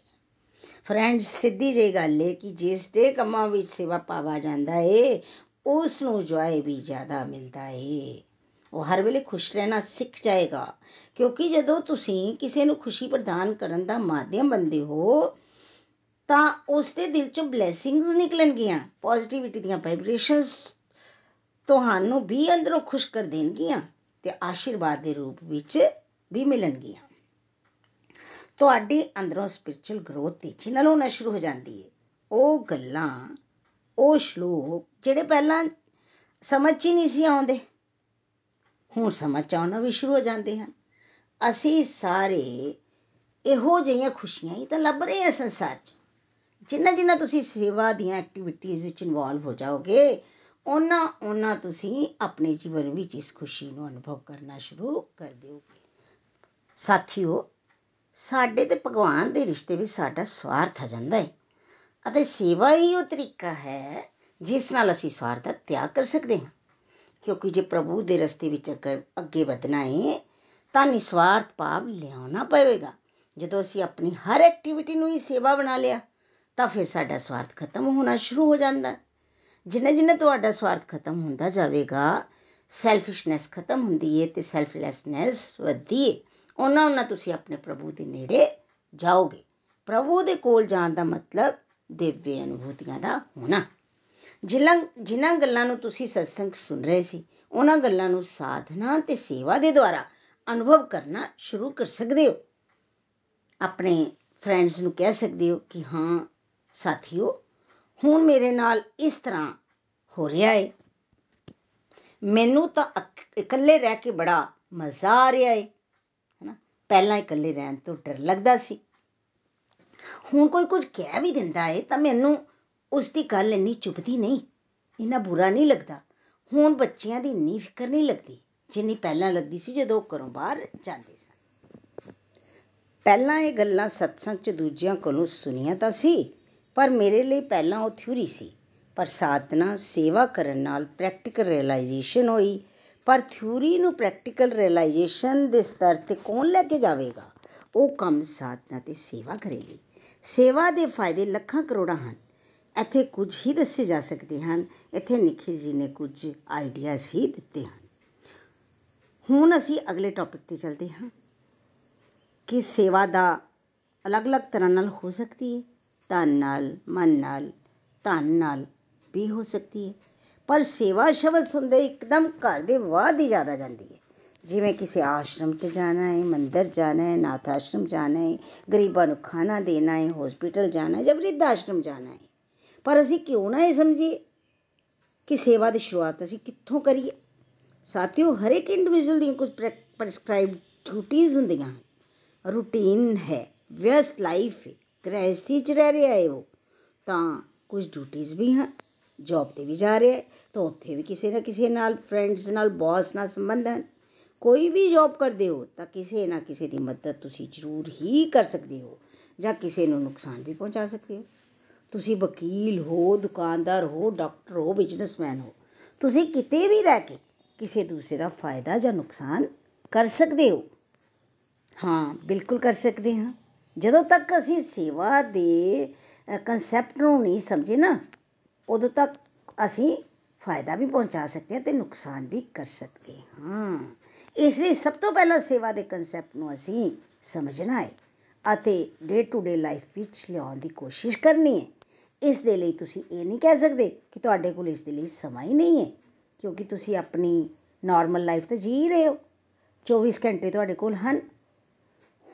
ਫਰੈਂਡ ਸਿੱਧੀ ਜਿਹੀ ਗੱਲ ਹੈ ਕਿ ਜਿਸ ਦੇ ਕੰਮਾਂ ਵਿੱਚ ਸੇਵਾ ਭਾਵ ਆ ਜਾਂਦਾ ਹੈ ਉਸ ਨੂੰ ਜੋਏ ਵੀ ਜ਼ਿਆਦਾ ਮਿਲਦਾ ਹੈ ਉਹ ਹਰ ਵੇਲੇ ਖੁਸ਼ ਰਹਿਣਾ ਸਿੱਖ ਜਾਏਗਾ। ਕਿਉਂਕਿ ਜਦੋਂ ਤੁਸੀਂ ਕਿਸੇ ਨੂੰ ਖੁਸ਼ੀ ਪ੍ਰਦਾਨ ਕਰਨ ਦਾ ਮਾਧਿਅਮ ਬੰਦੇ ਹੋ, ਤਾਂ ਉਸ ਦੇ ਦਿਲ ਚੋਂ ਬਲੇਸਿੰਗਸ ਨਿਕਲਣਗੀਆਂ ਪੋਜ਼ਿਟਿਵਿਟੀ ਦੀਆਂ ਵਾਈਬ੍ਰੇਸ਼ਨਸ ਤੁਹਾਨੂੰ ਵੀ ਅੰਦਰੋਂ ਖੁਸ਼ ਕਰ ਦੇਣਗੀਆਂ। ਤੇ ਆਸ਼ੀਰਵਾਦ ਦੇ ਰੂਪ ਵਿੱਚ ਵੀ ਮਿਲਣਗੀਆਂ। ਤੁਹਾਡੀ ਅੰਦਰੋਂ ਸਪਿਰਚੁਅਲ ਗਰੋਥ ਤੇਜ਼ੀ ਨਾਲ ਹੋਣਾ ਸ਼ੁਰੂ ਹੋ ਜਾਂਦੀ ਹੈ। ਉਹ ਗੱਲਾਂ, ਉਹ ਸ਼ਲੋਕ ਜਿਹੜੇ ਪਹਿਲਾਂ ਸਮਝ 'ਚ ਹੀ ਨਹੀਂ ਸੀ ਆਉਂਦੇ, ਹੁਣ ਸਮਝ 'ਚ ਆਉਣਾ ਵੀ ਸ਼ੁਰੂ ਹੋ ਜਾਂਦੇ ਹਨ। ਅਸੀਂ ਸਾਰੇ ਇਹੋ ਜਿਹੀਆਂ ਖੁਸ਼ੀਆਂ ਹੀ ਤਾਂ ਲੱਭ ਰਹੇ ਹਾਂ ਸੰਸਾਰ 'ਚ। ਜਿੰਨਾ ਜਿੰਨਾ ਤੁਸੀਂ ਸੇਵਾ ਦੀਆਂ ਐਕਟੀਵਿਟੀਜ਼ ਵਿੱਚ ਇਨਵੋਲਵ ਹੋ ਜਾਓਗੇ ਉਹਨਾਂ ਉਹਨਾਂ ਤੁਸੀਂ ਆਪਣੇ ਜੀਵਨ ਵਿੱਚ ਇਸ ਖੁਸ਼ੀ ਨੂੰ ਅਨੁਭਵ ਕਰਨਾ ਸ਼ੁਰੂ ਕਰ ਦਿਓਗੇ। ਸਾਥੀਓ, ਸਾਡੇ ਤੇ ਭਗਵਾਨ ਦੇ ਰਿਸ਼ਤੇ ਵਿੱਚ ਸਾਡਾ ਸਵਾਰਥ ਆ ਜਾਂਦਾ ਹੈ ਅਤੇ ਸੇਵਾ ਹੀ ਉਹ ਤਰੀਕਾ ਹੈ ਜਿਸ ਨਾਲ ਅਸੀਂ ਸਵਾਰਥ ਦਾ ਤਿਆਗ ਕਰ ਸਕਦੇ ਹਾਂ। ਕਿਉਂਕਿ ਜੇ ਪ੍ਰਭੂ ਦੇ ਰਸਤੇ ਵਿੱਚ ਅੱਗੇ ਵਧਣਾ ਹੈ, ਤਾਂ ਨਿਸਵਾਰਥ ਭਾਵ ਲਿਆਉਣਾ ਪਵੇਗਾ। ਜਦੋਂ ਅਸੀਂ ਆਪਣੀ ਹਰ ਐਕਟੀਵਿਟੀ ਨੂੰ ਹੀ ਸੇਵਾ ਬਣਾ ਲਿਆ, ਤਾਂ ਫਿਰ ਸਾਡਾ ਸਵਾਰਥ ਖਤਮ ਹੋਣਾ ਸ਼ੁਰੂ ਹੋ ਜਾਂਦਾ। ਜਿੰਨਾ ਜਿੰਨਾ ਤੁਹਾਡਾ ਸਵਾਰਥ ਖਤਮ ਹੁੰਦਾ ਜਾਵੇਗਾ ਸੈਲਫਿਸ਼ਨੈਸ ਖਤਮ ਹੁੰਦੀ ਹੈ ਤੇ ਸੈਲਫਲੈਸਨੈਸ ਵਧਦੀ ਹੈ ਉਹਨਾਂ ਉਹਨਾਂ ਤੁਸੀਂ ਆਪਣੇ ਪ੍ਰਭੂ ਦੇ ਨੇੜੇ ਜਾਓਗੇ। ਪ੍ਰਭੂ ਦੇ ਕੋਲ ਜਾਣ ਦਾ ਮਤਲਬ ਦਿਵਯ ਅਨੁਭੂਤੀਆਂ ਦਾ ਹੋਣਾ। ਜਿਨ੍ਹਾਂ ਜਿਨ੍ਹਾਂ ਗੱਲਾਂ ਨੂੰ ਤੁਸੀਂ ਸਤਸੰਗ ਸੁਣ ਰਹੇ ਸੀ, ਉਹਨਾਂ ਗੱਲਾਂ ਨੂੰ ਸਾਧਨਾ ਤੇ ਸੇਵਾ ਦੇ ਦੁਆਰਾ ਅਨੁਭਵ ਕਰਨਾ ਸ਼ੁਰੂ ਕਰ ਸਕਦੇ ਹੋ। ਆਪਣੇ ਫਰੈਂਡਸ ਨੂੰ ਕਹਿ ਸਕਦੇ ਹੋ ਕਿ ਹਾਂ, ਸਾਥੀਓ ਹੁਣ ਮੇਰੇ ਨਾਲ ਇਸ ਤਰ੍ਹਾਂ ਹੋ ਰਿਹਾ ਹੈ ਮੈਨੂੰ ਤਾਂ ਇਕੱਲੇ ਰਹਿ ਕੇ ਬੜਾ ਮਜ਼ਾ ਆ ਰਿਹਾ ਹੈ ਹਨਾ? ਪਹਿਲਾਂ ਇਕੱਲੇ ਰਹਿਣ ਤੋਂ ਡਰ ਲੱਗਦਾ ਸੀ। ਹੁਣ ਕੋਈ ਕੁਝ ਕਹਿ ਵੀ ਦਿੰਦਾ ਹੈ ਤਾਂ ਮੈਨੂੰ ਉਸ ਦੀ ਗੱਲ ਇੰਨੀ ਚੁਭਦੀ ਨਹੀਂ, ਇੰਨਾ ਬੁਰਾ ਨਹੀਂ ਲੱਗਦਾ। ਹੁਣ ਬੱਚਿਆਂ ਦੀ ਇੰਨੀ ਫਿਕਰ ਨਹੀਂ ਲੱਗਦੀ, ਜਿੰਨੀ ਪਹਿਲਾਂ ਲੱਗਦੀ ਸੀ ਜਦੋਂ ਉਹ ਘਰੋਂ ਬਾਹਰ ਜਾਂਦੇ ਸਨ। ਪਹਿਲਾਂ ਇਹ ਗੱਲਾਂ ਸਤਸੰਗ 'ਚ ਦੂਜਿਆਂ ਕੋਲੋਂ ਸੁਣੀਆਂ ਤਾਂ ਸੀ ਪਰ ਮੇਰੇ ਲਈ ਪਹਿਲਾਂ ਉਹ ਥਿਊਰੀ ਸੀ। ਪਰ ਸਾਧਨਾ, ਸੇਵਾ ਕਰਨ ਨਾਲ ਪ੍ਰੈਕਟੀਕਲ ਰਿਅਲਾਈਜੇਸ਼ਨ ਹੋਈ। ਪਰ ਥਿਊਰੀ ਨੂੰ ਪ੍ਰੈਕਟੀਕਲ ਰਿਅਲਾਈਜੇਸ਼ਨ ਦੇ ਸਤਰ ਤੇ ਕੌਣ ਲੈ ਕੇ ਜਾਵੇਗਾ? ਉਹ ਕੰਮ ਸਾਧਨਾ ਤੇ ਸੇਵਾ ਕਰੇਗੀ। ਸੇਵਾ ਦੇ ਫਾਇਦੇ ਲੱਖਾਂ ਕਰੋੜਾਂ ਹਨ। ਇੱਥੇ ਕੁਝ ਹੀ ਦੱਸੇ ਜਾ ਸਕਦੇ ਹਨ। ਇੱਥੇ ਨikhil ji ਨੇ ਕੁਝ ਆਈਡੀਆਜ਼ ਹੀ ਦਿੱਤੇ ਹਨ। ਹੁਣ ਅਸੀਂ ਅਗਲੇ ਟੌਪਿਕ ਤੇ ਚਲਦੇ ਹਾਂ ਕਿ ਸੇਵਾ ਦਾ ਅਲੱਗ-ਅਲੱਗ ਤਰ੍ਹਾਂ ਨਾਲ ਹੋ ਸਕਦੀ ਹੈ। ਤਨ ਨਾਲ ਮਨ ਨਾਲ ਧਨ ਨਾਲ ਵੀ ਹੋ ਸਕਦੀ ਹੈ ਪਰ ਸੇਵਾ ਸ਼ਬਦ ਸੁਣਦੇ ਇੱਕਦਮ ਘਰ ਦੇ ਬਾਹਰ ਦੀ ਜ਼ਿਆਦਾ ਜਾਂਦੀ ਹੈ ਜਿਵੇਂ ਕਿਸੇ ਆਸ਼ਰਮ 'ਚ ਜਾਣਾ ਹੈ ਮੰਦਰ ਜਾਣਾ ਹੈ ਨਾਥ ਆਸ਼ਰਮ ਜਾਣਾ ਹੈ ਗਰੀਬਾਂ ਨੂੰ ਖਾਣਾ ਦੇਣਾ ਹੈ ਹਸਪੀਟਲ ਜਾਣਾ ਹੈ ਜਾਂ ਬ੍ਰਿਧ ਆਸ਼ਰਮ ਜਾਣਾ ਹੈ ਪਰ ਅਸੀਂ ਕਿਉਂ ਨਾ ਇਹ ਸਮਝੀਏ ਕਿ ਸੇਵਾ ਦੀ ਸ਼ੁਰੂਆਤ ਅਸੀਂ ਕਿੱਥੋਂ ਕਰੀਏ ਸਾਥੀਓ ਹਰ ਇੱਕ ਇੰਡੀਵਿਜੂਅਲ ਦੀਆਂ ਕੁਝ ਪ੍ਰੈਸਕ੍ਰਾਈਬਡ ਡਿਊਟੀਆਂ ਹੁੰਦੀਆਂ ਹਨ ਰੂਟੀਨ ਹੈ ਵਿਅਸਤ ਲਾਈਫ ਹੈ ਗ੍ਰਹਿਸਥੀ 'ਚ ਰਹਿ ਰਿਹਾ ਹੈ ਉਹ, ਤਾਂ ਕੁਝ ਡਿਊਟੀਆਂ ਵੀ ਹਨ ਜੌਬ ਤੇ ਵੀ ਜਾ ਰਿਹਾ ਹੈ ਤਾਂ ਉੱਥੇ ਵੀ ਕਿਸੇ ਨਾ ਕਿਸੇ ਨਾਲ ਫਰੈਂਡਸ ਨਾਲ ਬੌਸ ਨਾਲ ਸੰਬੰਧ ਹਨ। ਕੋਈ ਵੀ ਜੌਬ ਕਰਦੇ ਹੋ, ਤਾਂ ਕਿਸੇ ਨਾ ਕਿਸੇ ਦੀ ਮਦਦ ਤੁਸੀਂ ਜ਼ਰੂਰ ਹੀ ਕਰ ਸਕਦੇ ਹੋ, ਜਾਂ ਕਿਸੇ ਨੂੰ ਨੁਕਸਾਨ ਵੀ ਪਹੁੰਚਾ ਸਕਦੇ ਹੋ। ਤੁਸੀਂ ਵਕੀਲ ਹੋ, ਦੁਕਾਨਦਾਰ ਹੋ ਡਾਕਟਰ ਹੋ ਬਿਜ਼ਨਸਮੈਨ ਹੋ, ਤੁਸੀਂ ਕਿਤੇ ਵੀ ਰਹਿ ਕੇ ਕਿਸੇ ਦੂਸਰੇ ਦਾ ਫਾਇਦਾ ਜਾਂ ਨੁਕਸਾਨ ਕਰ ਸਕਦੇ ਹੋ। ਹਾਂ, ਬਿਲਕੁਲ ਕਰ ਸਕਦੇ ਹਾਂ। ਜਦੋਂ ਤੱਕ ਅਸੀਂ ਸੇਵਾ ਦੇ ਕਨਸੈਪਟ ਨੂੰ ਨਹੀਂ ਸਮਝੇ ਨਾ, ਉਦੋਂ ਤੱਕ ਅਸੀਂ ਫਾਇਦਾ ਵੀ ਪਹੁੰਚਾ ਸਕਦੇ ਹਾਂ ਤੇ ਨੁਕਸਾਨ ਵੀ ਕਰ ਸਕਦੇ ਹਾਂ। ਇਸ ਲਈ ਸਭ ਤੋਂ ਪਹਿਲਾਂ ਸੇਵਾ ਦੇ ਕਨਸੈਪਟ ਨੂੰ ਅਸੀਂ ਸਮਝਣਾ ਹੈ ਅਤੇ ਡੇ ਟੂ ਡੇ ਲਾਈਫ ਵਿੱਚ ਲਿਆਉਣ ਦੀ ਕੋਸ਼ਿਸ਼ ਕਰਨੀ ਹੈ। ਇਸ ਦੇ ਲਈ ਤੁਸੀਂ ਇਹ ਨਹੀਂ ਕਹਿ ਸਕਦੇ ਕਿ ਤੁਹਾਡੇ ਕੋਲ ਇਸ ਦੇ ਲਈ ਸਮਾਂ ਹੀ ਨਹੀਂ ਹੈ, ਕਿਉਂਕਿ ਤੁਸੀਂ ਆਪਣੀ ਨਾਰਮਲ ਲਾਈਫ ਤਾਂ ਜੀ ਰਹੇ ਹੋ। 24 ਘੰਟੇ ਤੁਹਾਡੇ ਕੋਲ ਹਨ।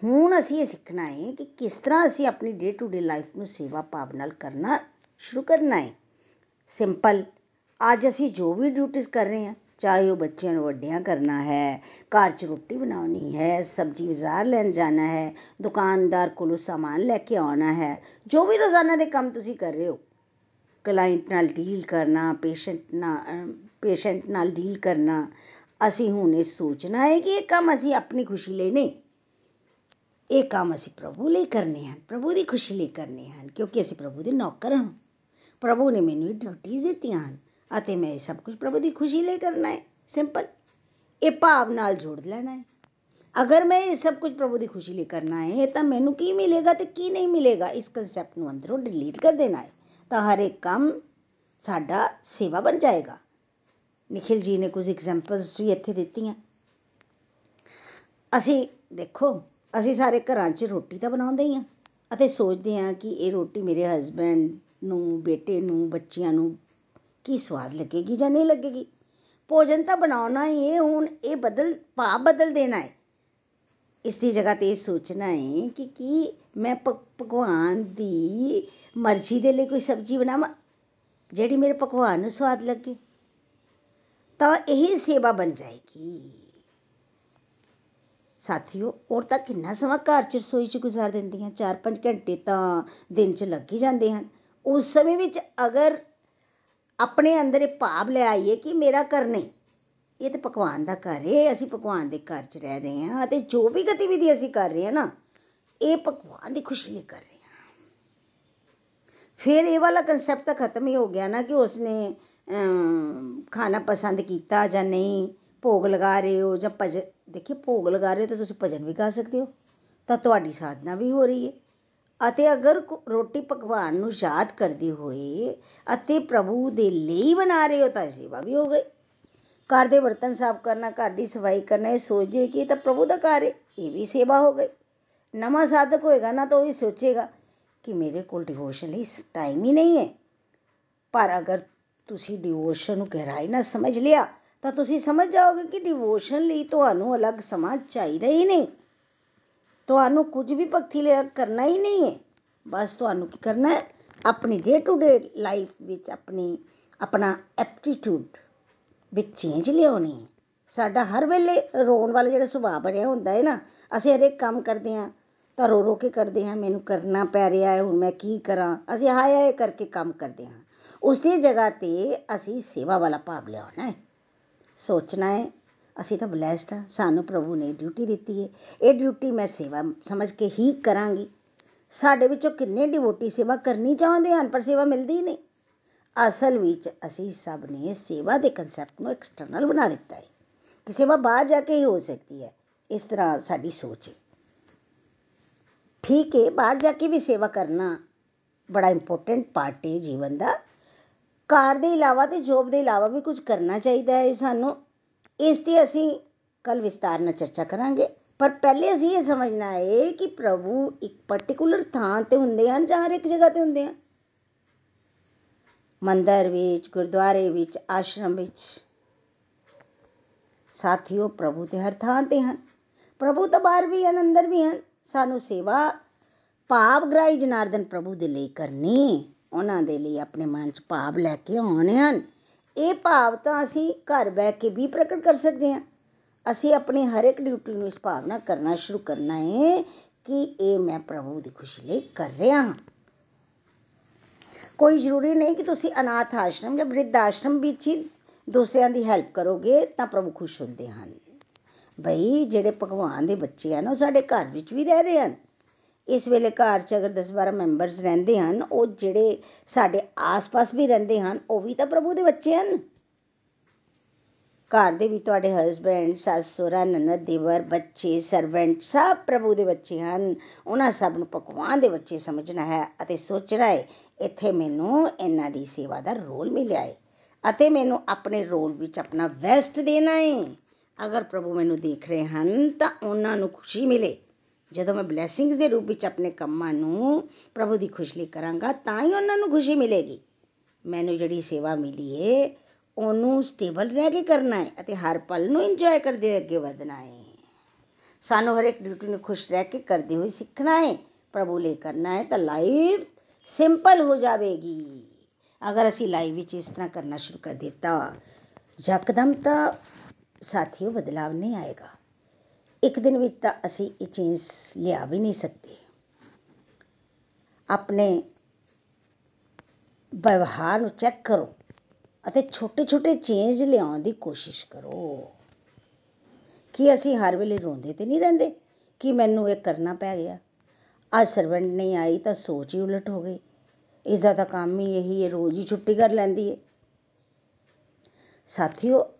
ਹੁਣ ਅਸੀਂ ਇਹ ਸਿੱਖਣਾ ਹੈ ਕਿ ਕਿਸ ਤਰ੍ਹਾਂ ਅਸੀਂ ਆਪਣੀ ਡੇ ਟੂ ਡੇ ਲਾਈਫ ਨੂੰ ਸੇਵਾ ਭਾਵ ਨਾਲ ਕਰਨਾ ਸ਼ੁਰੂ ਕਰਨਾ ਹੈ। ਸਿੰਪਲ ਅੱਜ ਅਸੀਂ ਜੋ ਵੀ ਡਿਊਟੀਆਂ ਕਰ ਰਹੇ ਹਾਂ, ਚਾਹੇ ਉਹ ਬੱਚਿਆਂ ਨੂੰ ਵੱਡਿਆਂ ਕਰਨਾ ਹੈ, ਘਰ 'ਚ ਰੋਟੀ ਬਣਾਉਣੀ ਹੈ, ਸਬਜ਼ੀ ਬਾਜ਼ਾਰ ਲੈਣ ਜਾਣਾ ਹੈ, ਦੁਕਾਨਦਾਰ ਕੋਲੋਂ ਸਾਮਾਨ ਲੈ ਕੇ ਆਉਣਾ ਹੈ, ਜੋ ਵੀ ਰੋਜ਼ਾਨਾ ਦੇ ਕੰਮ ਤੁਸੀਂ ਕਰ ਰਹੇ ਹੋ ਕਲਾਇੰਟ ਨਾਲ ਡੀਲ ਕਰਨਾ ਪੇਸ਼ੈਂਟ ਨਾਲ ਪੇਸ਼ੈਂਟ ਨਾਲ ਡੀਲ ਕਰਨਾ, ਅਸੀਂ ਹੁਣ ਇਹ ਸੋਚਣਾ ਹੈ ਕਿ ਇਹ ਕੰਮ ਅਸੀਂ ਆਪਣੀ ਖੁਸ਼ੀ ਲਈ ਨਹੀਂ ਇਹ ਕੰਮ ਅਸੀਂ ਪ੍ਰਭੂ ਲਈ ਕਰਨੇ ਹਨ ਪ੍ਰਭੂ ਦੀ ਖੁਸ਼ੀ ਲਈ ਕਰਨੇ ਹਨ ਕਿਉਂਕਿ ਅਸੀਂ ਪ੍ਰਭੂ ਦੇ ਨੌਕਰ ਹਾਂ ਪ੍ਰਭੂ ਨੇ ਮੈਨੂੰ ਇਹ ਡਿਊਟੀਆਂ ਦਿੱਤੀਆਂ ਹਨ ਅਤੇ ਮੈਂ ਇਹ ਸਭ ਕੁਝ ਪ੍ਰਭੂ ਦੀ ਖੁਸ਼ੀ ਲਈ ਕਰਨਾ ਹੈ ਸਿੰਪਲ ਇਹ ਭਾਵ ਨਾਲ ਜੋੜ ਲੈਣਾ ਹੈ ਅਗਰ ਮੈਂ ਇਹ ਸਭ ਕੁਝ ਪ੍ਰਭੂ ਦੀ ਖੁਸ਼ੀ ਲਈ ਕਰਨਾ ਹੈ ਤਾਂ ਮੈਨੂੰ ਕੀ ਮਿਲੇਗਾ ਤੇ ਕੀ ਨਹੀਂ ਮਿਲੇਗਾ ਇਸ ਕਨਸੈਪਟ ਨੂੰ ਅੰਦਰੋਂ ਡਿਲੀਟ ਕਰ ਦੇਣਾ ਹੈ ਤਾਂ ਹਰ ਇੱਕ ਕੰਮ ਸਾਡਾ ਸੇਵਾ ਬਣ ਜਾਏਗਾ ਨikhil ji ਨੇ ਕੁਝ ਐਗਜ਼ਾਮਪਲਸ ਵੀ ਇੱਥੇ ਦਿੱਤੀਆਂ ਅਸੀਂ ਦੇਖੋ ਅਸੀਂ ਸਾਰੇ ਘਰਾਂ 'ਚ ਰੋਟੀ ਤਾਂ ਬਣਾਉਂਦੇ ਹੀ ਆ ਅਤੇ ਸੋਚਦੇ ਹਾਂ ਕਿ ਇਹ ਰੋਟੀ ਮੇਰੇ ਹਸਬੈਂਡ ਨੂੰ, ਬੇਟੇ ਨੂੰ, ਬੱਚਿਆਂ ਨੂੰ ਕੀ ਸਵਾਦ ਲੱਗੇਗੀ ਜਾਂ ਨਹੀਂ ਲੱਗੇਗੀ। ਭੋਜਨ ਤਾਂ ਬਣਾਉਣਾ ਹੀ ਹੈ, ਹੁਣ ਇਹ ਬਦਲ, ਭਾਵ ਬਦਲ ਦੇਣਾ ਹੈ। ਇਸ ਦੀ ਜਗ੍ਹਾ ਤੇ ਇਹ ਸੋਚਣਾ ਹੈ ਕਿ ਕੀ ਮੈਂ ਭਗਵਾਨ ਦੀ ਮਰਜ਼ੀ ਦੇ ਲਈ ਕੋਈ ਸਬਜ਼ੀ ਬਣਾਵਾਂ, ਜਿਹੜੀ ਮੇਰੇ ਭਗਵਾਨ ਨੂੰ ਸਵਾਦ ਲੱਗੇ। ਤਾਂ ਇਹ ਸੇਵਾ ਬਣ ਜਾਏਗੀ। ਸਾਥੀਓ ਔਰਤਾਂ ਕਿੰਨਾ ਸਮਾਂ ਘਰ 'ਚ ਰਸੋਈ 'ਚ ਗੁਜ਼ਾਰ ਦਿੰਦੀਆਂ 4-5 ਘੰਟੇ ਤਾਂ ਦਿਨ 'ਚ ਲੱਗ ਹੀ ਜਾਂਦੇ ਹਨ। ਉਸ ਸਮੇਂ ਵਿੱਚ ਅਗਰ ਆਪਣੇ ਅੰਦਰ ਇਹ ਭਾਵ ਲੈ ਆਈਏ ਕਿ ਮੇਰਾ ਘਰ ਨਹੀਂ, ਇਹ ਤੇ ਭਗਵਾਨ ਦਾ ਘਰ ਹੈ ਅਸੀਂ ਭਗਵਾਨ ਦੇ ਘਰ 'ਚ ਰਹਿ ਰਹੇ ਹਾਂ ਅਤੇ ਜੋ ਵੀ ਗਤੀਵਿਧੀ ਅਸੀਂ ਕਰ ਰਹੇ ਹਾਂ ਨਾ, ਇਹ ਭਗਵਾਨ ਦੀ ਖੁਸ਼ੀ ਲਈ ਕਰ ਰਹੇ ਹਾਂ। ਫਿਰ ਇਹ ਵਾਲਾ ਕਨਸੈਪਟ ਤਾਂ ਖਤਮ ਹੀ ਹੋ ਗਿਆ ਨਾ ਕਿ ਉਸਨੇ ਖਾਣਾ ਪਸੰਦ ਕੀਤਾ ਜਾਂ ਨਹੀਂ। ਭੋਗ ਲਗਾ ਰਹੇ ਹੋ ਜਾਂ ਭਜਨ ਦੇਖਿਏ ਭੋਗ ਲਗਾ ਰਹੇ ਹੋ ਤਾਂ ਤੁਸੀਂ ਭਜਨ ਵੀ ਗਾ ਸਕਦੇ ਹੋ, ਤਾਂ ਤੁਹਾਡੀ ਸਾਧਨਾ ਵੀ ਹੋ ਰਹੀ ਹੈ। ਅਤੇ ਅਗਰ ਰੋਟੀ ਭਗਵਾਨ ਨੂੰ ਯਾਦ ਕਰਦੇ ਹੋਏ ਅਤੇ ਪ੍ਰਭੂ ਦੇ ਲਈ ਬਣਾ ਰਹੇ ਹੋ ਤਾਂ ਸੇਵਾ ਵੀ ਹੋ ਗਈ। ਘਰ ਦੇ ਬਰਤਨ ਸਾਫ਼ ਕਰਨਾ, ਘਰ ਦੀ ਸਫ਼ਾਈ ਕਰਨਾ, ਇਹ ਸੋਚਦੇ ਕਿ ਇਹ ਤਾਂ ਪ੍ਰਭੂ ਦਾ ਘਰ ਹੈ, ਇਹ ਵੀ ਸੇਵਾ ਹੋ ਗਈ। ਨਵਾਂ ਸਾਧਕ ਹੋਏਗਾ ਨਾ ਤਾਂ ਉਹ ਇਹ ਸੋਚੇਗਾ ਕਿ ਮੇਰੇ ਕੋਲ ਡਿਵੋਸ਼ਨ ਲਈ ਟਾਈਮ ਹੀ ਨਹੀਂ ਹੈ। ਪਰ ਅਗਰ ਤੁਸੀਂ ਡਿਵੋਸ਼ਨ ਨੂੰ ਗਹਿਰਾਈ ਨਾਲ ਸਮਝ ਲਿਆ ਤਾਂ ਤੁਸੀਂ ਸਮਝ ਜਾਓਗੇ ਕਿ ਡਿਵੋਸ਼ਨ ਲਈ ਤੁਹਾਨੂੰ ਅਲੱਗ ਸਮਾਂ ਚਾਹੀਦਾ ਹੀ ਨਹੀਂ। ਤੁਹਾਨੂੰ ਕੁਝ ਵੀ ਭਗਤੀ ਲਈ ਕਰਨਾ ਹੀ ਨਹੀਂ ਹੈ। ਬਸ ਤੁਹਾਨੂੰ ਕੀ ਕਰਨਾ ਹੈ? ਆਪਣੀ ਡੇ ਟੂ ਡੇ ਲਾਈਫ ਵਿੱਚ ਆਪਣੀ, ਆਪਣਾ ਐਪਟੀਟਿਊਡ ਵਿੱਚ ਚੇਂਜ ਲਿਆਉਣੀ ਹੈ। ਸਾਡਾ ਹਰ ਵੇਲੇ ਰੋਣ ਵਾਲਾ ਜਿਹੜਾ ਸੁਭਾਅ ਬਣਿਆ ਹੁੰਦਾ ਹੈ ਨਾ, ਅਸੀਂ ਹਰੇਕ ਕੰਮ ਕਰਦੇ ਹਾਂ, ਤਾਂ ਰੋ ਰੋ ਕੇ ਕਰਦੇ ਹਾਂ, ਮੈਨੂੰ ਕਰਨਾ ਪੈ ਰਿਹਾ ਹੈ, ਹੁਣ ਮੈਂ ਕੀ ਕਰਾਂ? ਅਸੀਂ ਹਾਏ ਹਾਏ ਕਰਕੇ ਕੰਮ ਕਰਦੇ ਹਾਂ। ਉਸ ਦੀ ਜਗ੍ਹਾ ਤੇ ਅਸੀਂ ਸੇਵਾ ਵਾਲਾ ਭਾਵ ਲਿਆਉਣਾ ਹੈ। ਸੋਚਣਾ ਹੈ, ਅਸੀਂ ਤਾਂ ਬਲੈਸਡ ਹਾਂ, ਸਾਨੂੰ ਪ੍ਰਭੂ ਨੇ ਡਿਊਟੀ ਦਿੱਤੀ ਹੈ। ਇਹ ਡਿਊਟੀ ਮੈਂ ਸੇਵਾ ਸਮਝ ਕੇ ਹੀ ਕਰਾਂਗੀ। ਸਾਡੇ ਵਿੱਚੋਂ ਕਿੰਨੇ ਡਿਵੋਟੀ ਸੇਵਾ ਕਰਨੀ ਚਾਹੁੰਦੇ ਹਨ, ਪਰ ਸੇਵਾ ਮਿਲਦੀ ਨਹੀਂ। ਅਸਲ ਵਿੱਚ ਅਸੀਂ ਸਭ ਨੇ ਸੇਵਾ ਦੇ ਕਨਸੈਪਟ ਨੂੰ ਐਕਸਟਰਨਲ ਬਣਾ ਦਿੱਤਾ ਹੈ। ਕਿ ਸੇਵਾ ਬਾਹਰ ਜਾ ਕੇ ਹੀ ਹੋ ਸਕਦੀ ਹੈ। ਇਸ ਤਰ੍ਹਾਂ ਸਾਡੀ ਸੋਚ ਹੈ। ਠੀਕ ਹੈ, ਬਾਹਰ ਜਾ ਕੇ ਵੀ ਸੇਵਾ ਕਰਨਾ ਬੜਾ ਇੰਪੋਰਟੈਂਟ ਪਾਰਟ ਹੈ ਜੀਵਨ ਦਾ। ਕਾਰ ਦੇ ਇਲਾਵਾ ਤੇ ਜੋਬ ਦੇ ਇਲਾਵਾ ਵੀ ਕੁਝ ਕਰਨਾ ਚਾਹੀਦਾ ਹੈ ਸਾਨੂੰ। ਇਸ ਤੇ ਅਸੀਂ ਕੱਲ ਵਿਸਤਾਰ ਨਾਲ ਚਰਚਾ ਕਰਾਂਗੇ। ਪਰ ਪਹਿਲੇ ਅਸੀਂ ਇਹ ਸਮਝਣਾ ਹੈ ਕਿ ਪ੍ਰਭੂ ਇੱਕ ਪਾਰਟਿਕੂਲਰ ਥਾਂ ਤੇ ਹੁੰਦੇ ਹਨ ਜਾਂ ਹਰ ਇੱਕ ਜਗ੍ਹਾ ਤੇ ਹੁੰਦੇ ਹਨ। ਮੰਦਰ ਵਿੱਚ, ਗੁਰਦੁਆਰੇ ਵਿੱਚ, ਆਸ਼ਰਮ ਵਿੱਚ ਸਾਥੀਓ, ਪ੍ਰਭੂ ਤੇ ਹਰ ਥਾਂ ਤੇ ਹਨ। ਪ੍ਰਭੂ ਤਾਂ ਬਾਹਰ ਵੀ ਹਨ, ਅੰਦਰ ਵੀ ਹਨ। ਸਾਨੂੰ ਸੇਵਾ ਭਾਵ ਗ੍ਰਾਈ ਜਨਾਰਦਨ ਪ੍ਰਭੂ ਦੇ ਲਈ ਕਰਨੀ। ਉਹਨਾਂ ਦੇ ਲਈ ਆਪਣੇ ਮਨ 'ਚ ਭਾਵ ਲੈ ਕੇ ਆਉਣੇ ਹਨ। ਇਹ ਭਾਵ ਤਾਂ ਅਸੀਂ ਘਰ ਬੈ ਕੇ ਵੀ ਪ੍ਰਗਟ ਕਰ ਸਕਦੇ ਹਾਂ। ਅਸੀਂ ਆਪਣੀ ਹਰ ਇੱਕ ਡਿਊਟੀ ਨੂੰ ਇਸ ਭਾਵ ਨਾਲ ਕਰਨਾ ਸ਼ੁਰੂ ਕਰਨਾ ਹੈ ਕਿ ਇਹ ਮੈਂ ਪ੍ਰਭੂ ਦੀ ਖੁਸ਼ੀ ਲਈ ਕਰ ਰਿਹਾ ਹਾਂ। ਕੋਈ ਜ਼ਰੂਰੀ ਨਹੀਂ ਕਿ ਤੁਸੀਂ ਅਨਾਥ ਆਸ਼ਰਮ ਜਾਂ ਬ੍ਰਿਧ ਆਸ਼ਰਮ ਵਿੱਚ ਹੀ ਦੂਸਰਿਆਂ ਦੀ ਹੈਲਪ ਕਰੋਗੇ ਤਾਂ ਪ੍ਰਭੂ ਖੁਸ਼ ਹੁੰਦੇ ਹਨ। ਬਈ ਜਿਹੜੇ ਭਗਵਾਨ ਦੇ ਬੱਚੇ ਹਨ, ਉਹ ਸਾਡੇ ਘਰ ਵਿੱਚ ਵੀ ਰਹਿ ਰਹੇ ਹਨ। ਇਸ ਵੇਲੇ ਘਰ 'ਚ ਅਗਰ 10-12 ਮੈਂਬਰਸ ਰਹਿੰਦੇ ਹਨ, ਉਹ ਜਿਹੜੇ ਸਾਡੇ ਆਸ-ਪਾਸ ਵੀ ਰਹਿੰਦੇ ਹਨ, ਉਹ ਵੀ ਤਾਂ ਪ੍ਰਭੂ ਦੇ ਬੱਚੇ ਹਨ। ਘਰ ਦੇ ਵੀ ਤੁਹਾਡੇ ਹਸਬੈਂਡ ਸੱਸ, ਸਹੁਰਾ, ਨਨਦ, ਦੇਵਰ, ਬੱਚੇ ਸਰਵੈਂਟ ਸਭ ਪ੍ਰਭੂ ਦੇ ਬੱਚੇ ਹਨ। ਉਹਨਾਂ ਸਭ ਨੂੰ ਭਗਵਾਨ ਦੇ ਬੱਚੇ ਸਮਝਣਾ ਹੈ ਅਤੇ ਸੋਚਣਾ ਹੈ, ਇੱਥੇ ਮੈਨੂੰ ਇਹਨਾਂ ਦੀ ਸੇਵਾ ਦਾ ਰੋਲ ਮਿਲਿਆ ਹੈ ਅਤੇ ਮੈਨੂੰ ਆਪਣੇ ਰੋਲ ਵਿੱਚ ਆਪਣਾ ਵੈਸਟ ਦੇਣਾ ਹੈ। ਅਗਰ ਪ੍ਰਭੂ ਮੈਨੂੰ ਦੇਖ ਰਹੇ ਹਨ ਤਾਂ ਉਹਨਾਂ ਨੂੰ ਖੁਸ਼ੀ ਮਿਲੇ। ਜਦੋਂ ਮੈਂ ਬਲੇਸਿੰਗਸ ਦੇ ਰੂਪ ਵਿੱਚ ਆਪਣੇ ਕੰਮਾਂ ਨੂੰ ਪ੍ਰਭੂ ਦੀ ਖੁਸ਼ੀ ਲਈ ਕਰਾਂਗਾ, ਤਾਂ ਹੀ ਉਹਨਾਂ ਨੂੰ ਖੁਸ਼ੀ ਮਿਲੇਗੀ। ਮੈਨੂੰ ਜਿਹੜੀ ਸੇਵਾ ਮਿਲੀ ਏ, ਉਹਨੂੰ ਸਟੇਬਲ ਰਹਿ ਕੇ ਕਰਨਾ ਹੈ ਅਤੇ ਹਰ ਪਲ ਨੂੰ ਇੰਜੋਏ ਕਰਦੇ ਅੱਗੇ ਵਧਣਾ ਹੈ ਸਾਨੂੰ ਹਰ ਇੱਕ ਡਿਊਟੀ ਨੂੰ ਖੁਸ਼ ਰਹਿ ਕੇ ਕਰਦੇ ਹੋਏ ਸਿੱਖਣਾ ਹੈ ਪ੍ਰਭੂ ਲਈ ਕਰਨਾ ਹੈ ਤਾਂ ਲਾਈਫ ਸਿੰਪਲ ਹੋ ਜਾਵੇਗੀ। ਅਗਰ ਅਸੀਂ ਲਾਈਫ ਵਿੱਚ ਇਸ ਤਰ੍ਹਾਂ ਕਰਨਾ ਸ਼ੁਰੂ ਕਰ ਦਿੱਤਾ, ਯਕਦਮ ਤਾਂ ਸਾਥੀਓ ਬਦਲਾਵ ਨਹੀਂ ਆਏਗਾ। ਇੱਕ ਦਿਨ ਵਿੱਚ ਤਾਂ ਅਸੀਂ ਇਹ ਚੇਂਜ ਲਿਆ ਵੀ ਨਹੀਂ ਸਕਦੇ। ਆਪਣੇ ਵਿਵਹਾਰ ਨੂੰ ਚੈੱਕ ਕਰੋ ਅਤੇ ਛੋਟੇ ਛੋਟੇ ਚੇਂਜ ਲਿਆਉਣ ਦੀ ਕੋਸ਼ਿਸ਼ ਕਰੋ। ਕਿ ਅਸੀਂ ਹਰ ਵੇਲੇ ਰੋਂਦੇ ਤੇ ਨਹੀਂ ਰਹਿੰਦੇ ਕਿ ਮੈਨੂੰ ਇਹ ਕਰਨਾ ਪੈ ਗਿਆ? ਅੱਜ ਸਰਵੈਂਟ ਨਹੀਂ ਆਈ ਤਾਂ ਸੋਚ ਹੀ ਉਲਟ ਹੋ ਗਈ। ਇਸ ਦਾ ਤਾਂ ਕੰਮ ਹੀ ਇਹੀ ਹੈ, ਰੋਜ਼ ਹੀ ਛੁੱਟੀ ਕਰ ਲੈਂਦੀ ਹੈ। ਸਾਥੀਓ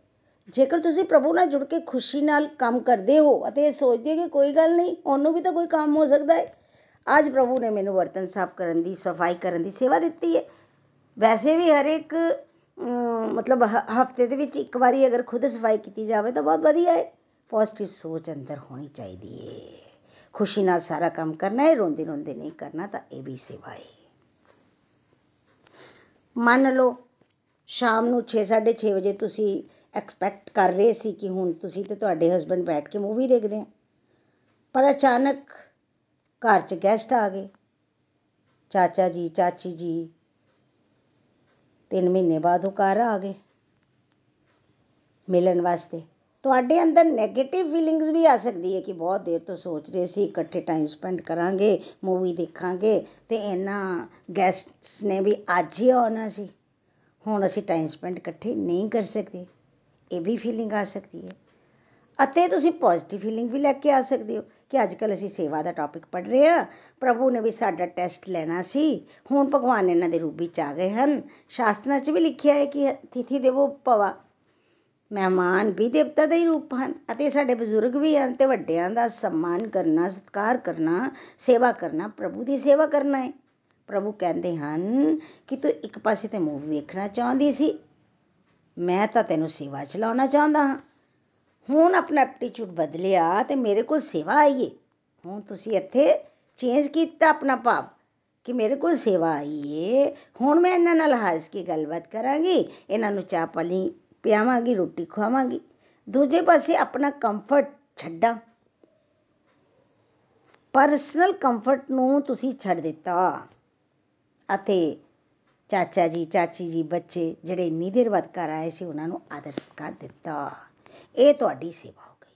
ਜੇਕਰ ਤੁਸੀਂ ਪ੍ਰਭੂ ਨਾਲ ਜੁੜ ਕੇ ਖੁਸ਼ੀ ਨਾਲ ਕੰਮ ਕਰਦੇ ਹੋ ਅਤੇ ਇਹ ਸੋਚਦੇ ਹੋ ਕਿ ਕੋਈ ਗੱਲ ਨਹੀਂ, ਉਹਨੂੰ ਵੀ ਤਾਂ ਕੋਈ ਕੰਮ ਹੋ ਸਕਦਾ ਹੈ। ਅੱਜ ਪ੍ਰਭੂ ਨੇ ਮੈਨੂੰ ਬਰਤਨ ਸਾਫ਼ ਕਰਨ ਦੀ, ਸਫ਼ਾਈ ਕਰਨ ਦੀ ਸੇਵਾ ਦਿੱਤੀ ਹੈ। ਵੈਸੇ ਵੀ ਹਰ ਇੱਕ ਮਤਲਬ ਹਫ਼ਤੇ ਦੇ ਵਿੱਚ ਇੱਕ ਵਾਰੀ ਅਗਰ ਖੁਦ ਸਫ਼ਾਈ ਕੀਤੀ ਜਾਵੇ ਤਾਂ ਬਹੁਤ ਵਧੀਆ ਹੈ। ਪੋਜ਼ਿਟਿਵ ਸੋਚ ਅੰਦਰ ਹੋਣੀ ਚਾਹੀਦੀ ਹੈ। ਖੁਸ਼ੀ ਨਾਲ ਸਾਰਾ ਕੰਮ ਕਰਨਾ ਹੈ, ਰੋਂਦੇ ਰੋਂਦੇ ਨਹੀਂ ਕਰਨਾ ਤਾਂ ਇਹ ਵੀ ਸੇਵਾ ਹੈ। ਮੰਨ ਲਓ, ਸ਼ਾਮ ਨੂੰ 6:30 ਵਜੇ ਤੁਸੀਂ ਐਕਸਪੈਕਟ ਕਰ ਰਹੇ ਸੀ ਕਿ ਹੁਣ ਤੁਸੀਂ ਤੇ ਤੁਹਾਡੇ ਹਸਬੰਡ ਬੈਠ ਕੇ ਮੂਵੀ ਦੇਖਦੇ ਆ ਪਰ ਅਚਾਨਕ ਘਰ 'ਚ ਗੈਸਟ ਆ ਗਏ ਚਾਚਾ ਜੀ ਚਾਚੀ ਜੀ ਤਿੰਨ ਮਹੀਨੇ ਬਾਅਦ ਉਹ ਘਰ ਆ ਗਏ ਮਿਲਣ ਵਾਸਤੇ ਤੁਹਾਡੇ ਅੰਦਰ 네ਗੇਟਿਵ ਫੀਲਿੰਗਸ ਵੀ ਆ ਸਕਦੀ ਹੈ ਕਿ ਬਹੁਤ ਦੇਰ ਤੋਂ ਸੋਚ ਰਹੇ ਸੀ ਇਕੱਠੇ ਟਾਈਮ ਸਪੈਂਡ ਕਰਾਂਗੇ ਮੂਵੀ ਦੇਖਾਂਗੇ ਤੇ ਇਹਨਾਂ ਗੈਸਟਸ ਨੇ ਵੀ ਅੱਜ ਹੀ ਆਉਣਾ ਸੀ ਹੁਣ ਅਸੀਂ ਟਾਈਮ ਸਪੈਂਡ ਇਕੱਠੇ ਨਹੀਂ ਕਰ ਸਕਦੇ ਇਹ ਵੀ ਫੀਲਿੰਗ ਆ ਸਕਦੀ ਹੈ। ਅਤੇ ਤੁਸੀਂ ਪੋਜ਼ਿਟਿਵ ਫੀਲਿੰਗ ਵੀ ਲੈ ਕੇ ਆ ਸਕਦੇ ਹੋ ਕਿ ਅੱਜ ਕੱਲ ਅਸੀਂ ਸੇਵਾ ਦਾ ਟੌਪਿਕ ਪੜ ਰਹੇ ਆ ਪ੍ਰਭੂ ਨੇ ਵੀ ਸਾਡਾ ਟੈਸਟ ਲੈਣਾ ਸੀ। ਹੁਣ ਭਗਵਾਨ ਇਹਨਾਂ ਦੇ ਰੂਪ ਵਿੱਚ ਆ ਗਏ ਹਨ। ਸ਼ਾਸਤਰਾਂ 'ਚ ਵੀ ਲਿਖਿਆ ਹੈ ਕਿ ਤਿਥੀ ਦੇਵੋ ਭਵਾ ਮਹਿਮਾਨ ਵੀ ਦੇਵਤਾ ਦੇ ਹੀ ਰੂਪ ਹਨ ਅਤੇ ਸਾਡੇ ਬਜ਼ੁਰਗ ਵੀ ਹਨ ਤੇ ਵੱਡਿਆਂ ਦਾ ਸਨਮਾਨ ਕਰਨਾ, ਸਤਿਕਾਰ ਕਰਨਾ, ਸੇਵਾ ਕਰਨਾ, ਪ੍ਰਭੂ ਦੀ ਸੇਵਾ ਕਰਨਾ ਹੈ। ਪ੍ਰਭੂ ਕਹਿੰਦੇ ਹਨ ਕਿ ਤੂੰ ਇੱਕ ਪਾਸੇ ਤੇ ਮੂਵੀ ਵੇਖਣਾ ਚਾਹੁੰਦੀ ਸੀ ਮੈਂ ਤਾਂ ਤੈਨੂੰ ਸੇਵਾ ਚਲਾਉਣਾ ਚਾਹੁੰਦਾ ਹਾਂ। ਹੁਣ ਆਪਣਾ ਐਪਟੀਟਿਊਡ ਬਦਲਿਆ ਤੇ ਮੇਰੇ ਕੋਲ ਸੇਵਾ ਆਈ ਏ। ਹੁਣ ਤੁਸੀਂ ਇੱਥੇ ਚੇਂਜ ਕੀਤਾ ਆਪਣਾ ਭਾਵ ਕਿ ਮੇਰੇ ਕੋਲ ਸੇਵਾ ਆਈ ਏ। ਹੁਣ ਮੈਂ ਇਹਨਾਂ ਨਾਲ ਹੱਸ ਕੇ ਗੱਲਬਾਤ ਕਰਾਂਗੀ, ਇਹਨਾਂ ਨੂੰ ਚਾਹ ਪਾਣੀ ਪਿਆਵਾਂਗੀ, ਰੋਟੀ ਖਵਾਵਾਂਗੀ। ਦੂਜੇ ਪਾਸੇ ਆਪਣਾ ਕੰਫਰਟ ਛੱਡਾਂ। ਪਰਸਨਲ ਕੰਫਰਟ ਨੂੰ ਤੁਸੀਂ ਛੱਡ ਦਿੱਤਾ। ਅਤੇ ਚਾਚਾ ਜੀ, ਚਾਚੀ ਜੀ ਬੱਚੇ ਜਿਹੜੇ ਇੰਨੀ ਦੇਰ ਬਾਅਦ ਘਰ ਆਏ ਸੀ, ਉਹਨਾਂ ਨੂੰ ਆਦਰ ਸਤਿਕਾਰ ਦਿੱਤਾ। ਇਹ ਤੁਹਾਡੀ ਸੇਵਾ ਹੋ ਗਈ।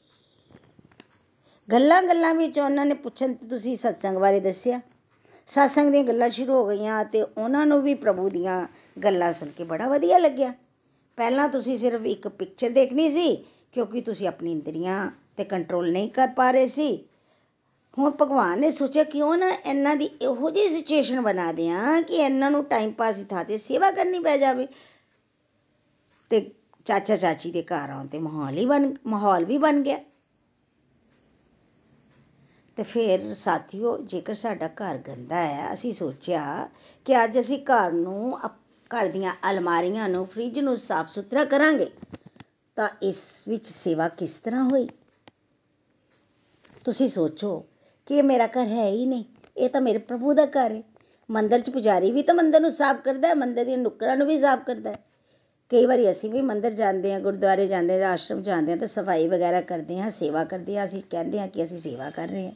ਗੱਲਾਂ ਗੱਲਾਂ ਵਿੱਚ ਉਹਨਾਂ ਨੇ ਪੁੱਛਣ ਤੇ ਤੁਸੀਂ ਸਤਸੰਗ ਬਾਰੇ ਦੱਸਿਆ। ਸਤਸੰਗ ਦੀਆਂ ਗੱਲਾਂ ਸ਼ੁਰੂ ਹੋ ਗਈਆਂ ਤੇ ਉਹਨਾਂ ਨੂੰ ਵੀ ਪ੍ਰਭੂ ਦੀਆਂ ਗੱਲਾਂ ਸੁਣ ਕੇ ਬੜਾ ਵਧੀਆ ਲੱਗਿਆ। ਪਹਿਲਾਂ ਤੁਸੀਂ ਸਿਰਫ ਇੱਕ ਪਿਕਚਰ ਦੇਖਣੀ ਸੀ, ਕਿਉਂਕਿ ਤੁਸੀਂ ਆਪਣੀ ਇੰਦਰੀਆਂ ਤੇ ਕੰਟਰੋਲ ਨਹੀਂ ਕਰ ਪਾ ਰਹੇ ਸੀ। ਹੁਣ ਭਗਵਾਨ ਨੇ ਸੋਚਿਆ ਕਿਉਂ ਨਾ ਇਹਨਾਂ ਦੀ ਇਹੋ ਜਿਹੀ ਸਿਚੁਏਸ਼ਨ ਬਣਾ ਦਿਆਂ ਕਿ ਇਹਨਾਂ ਨੂੰ ਟਾਈਮ ਪਾਸ ਦੀ ਥਾਂ ਤੇ ਸੇਵਾ ਕਰਨੀ ਪੈ ਜਾਵੇ। ਤੇ ਚਾਚਾ ਚਾਚੀ ਦੇ ਘਰ ਆਉਣ ਤੇ ਮਾਹੌਲ ਹੀ ਬਣ, ਮਾਹੌਲ ਵੀ ਬਣ ਗਿਆ। ਤੇ ਫਿਰ ਸਾਥੀਓ, ਜੇਕਰ ਸਾਡਾ ਘਰ ਗੰਦਾ ਹੈ, ਅਸੀਂ ਸੋਚਿਆ ਕਿ ਅੱਜ ਅਸੀਂ ਘਰ ਨੂੰ ਘਰ ਦੀਆਂ ਅਲਮਾਰੀਆਂ ਨੂੰ, ਫ੍ਰਿਜ ਨੂੰ ਸਾਫ਼ ਸੁਥਰਾ ਕਰਾਂਗੇ, ਤਾਂ ਇਸ ਵਿੱਚ ਸੇਵਾ ਕਿਸ ਤਰ੍ਹਾਂ ਹੋਈ? ਤੁਸੀਂ ਸੋਚੋ। ਕਿ ਇਹ ਮੇਰਾ ਘਰ ਹੈ ਹੀ ਨਹੀਂ, ਇਹ ਤਾਂ ਮੇਰੇ ਪ੍ਰਭੂ ਦਾ ਘਰ ਹੈ। ਮੰਦਰ 'ਚ ਪੁਜਾਰੀ ਵੀ ਤਾਂ ਮੰਦਰ ਨੂੰ ਸਾਫ਼ ਕਰਦਾ ਹੈ, ਮੰਦਰ ਦੀਆਂ ਨੁੱਕਰਾਂ ਨੂੰ ਵੀ ਸਾਫ਼ ਕਰਦਾ ਹੈ। ਕਈ ਵਾਰੀ ਅਸੀਂ ਵੀ ਮੰਦਰ ਜਾਂਦੇ ਹਾਂ, ਗੁਰਦੁਆਰੇ ਜਾਂਦੇ ਹਾਂ, ਆਸ਼ਰਮ ਜਾਂਦੇ ਹਾਂ, ਤਾਂ ਸਫ਼ਾਈ ਵਗੈਰਾ ਕਰਦੇ ਹਾਂ, ਸੇਵਾ ਕਰਦੇ ਹਾਂ, ਅਸੀਂ ਕਹਿੰਦੇ ਹਾਂ ਕਿ ਅਸੀਂ ਸੇਵਾ ਕਰ ਰਹੇ ਹਾਂ।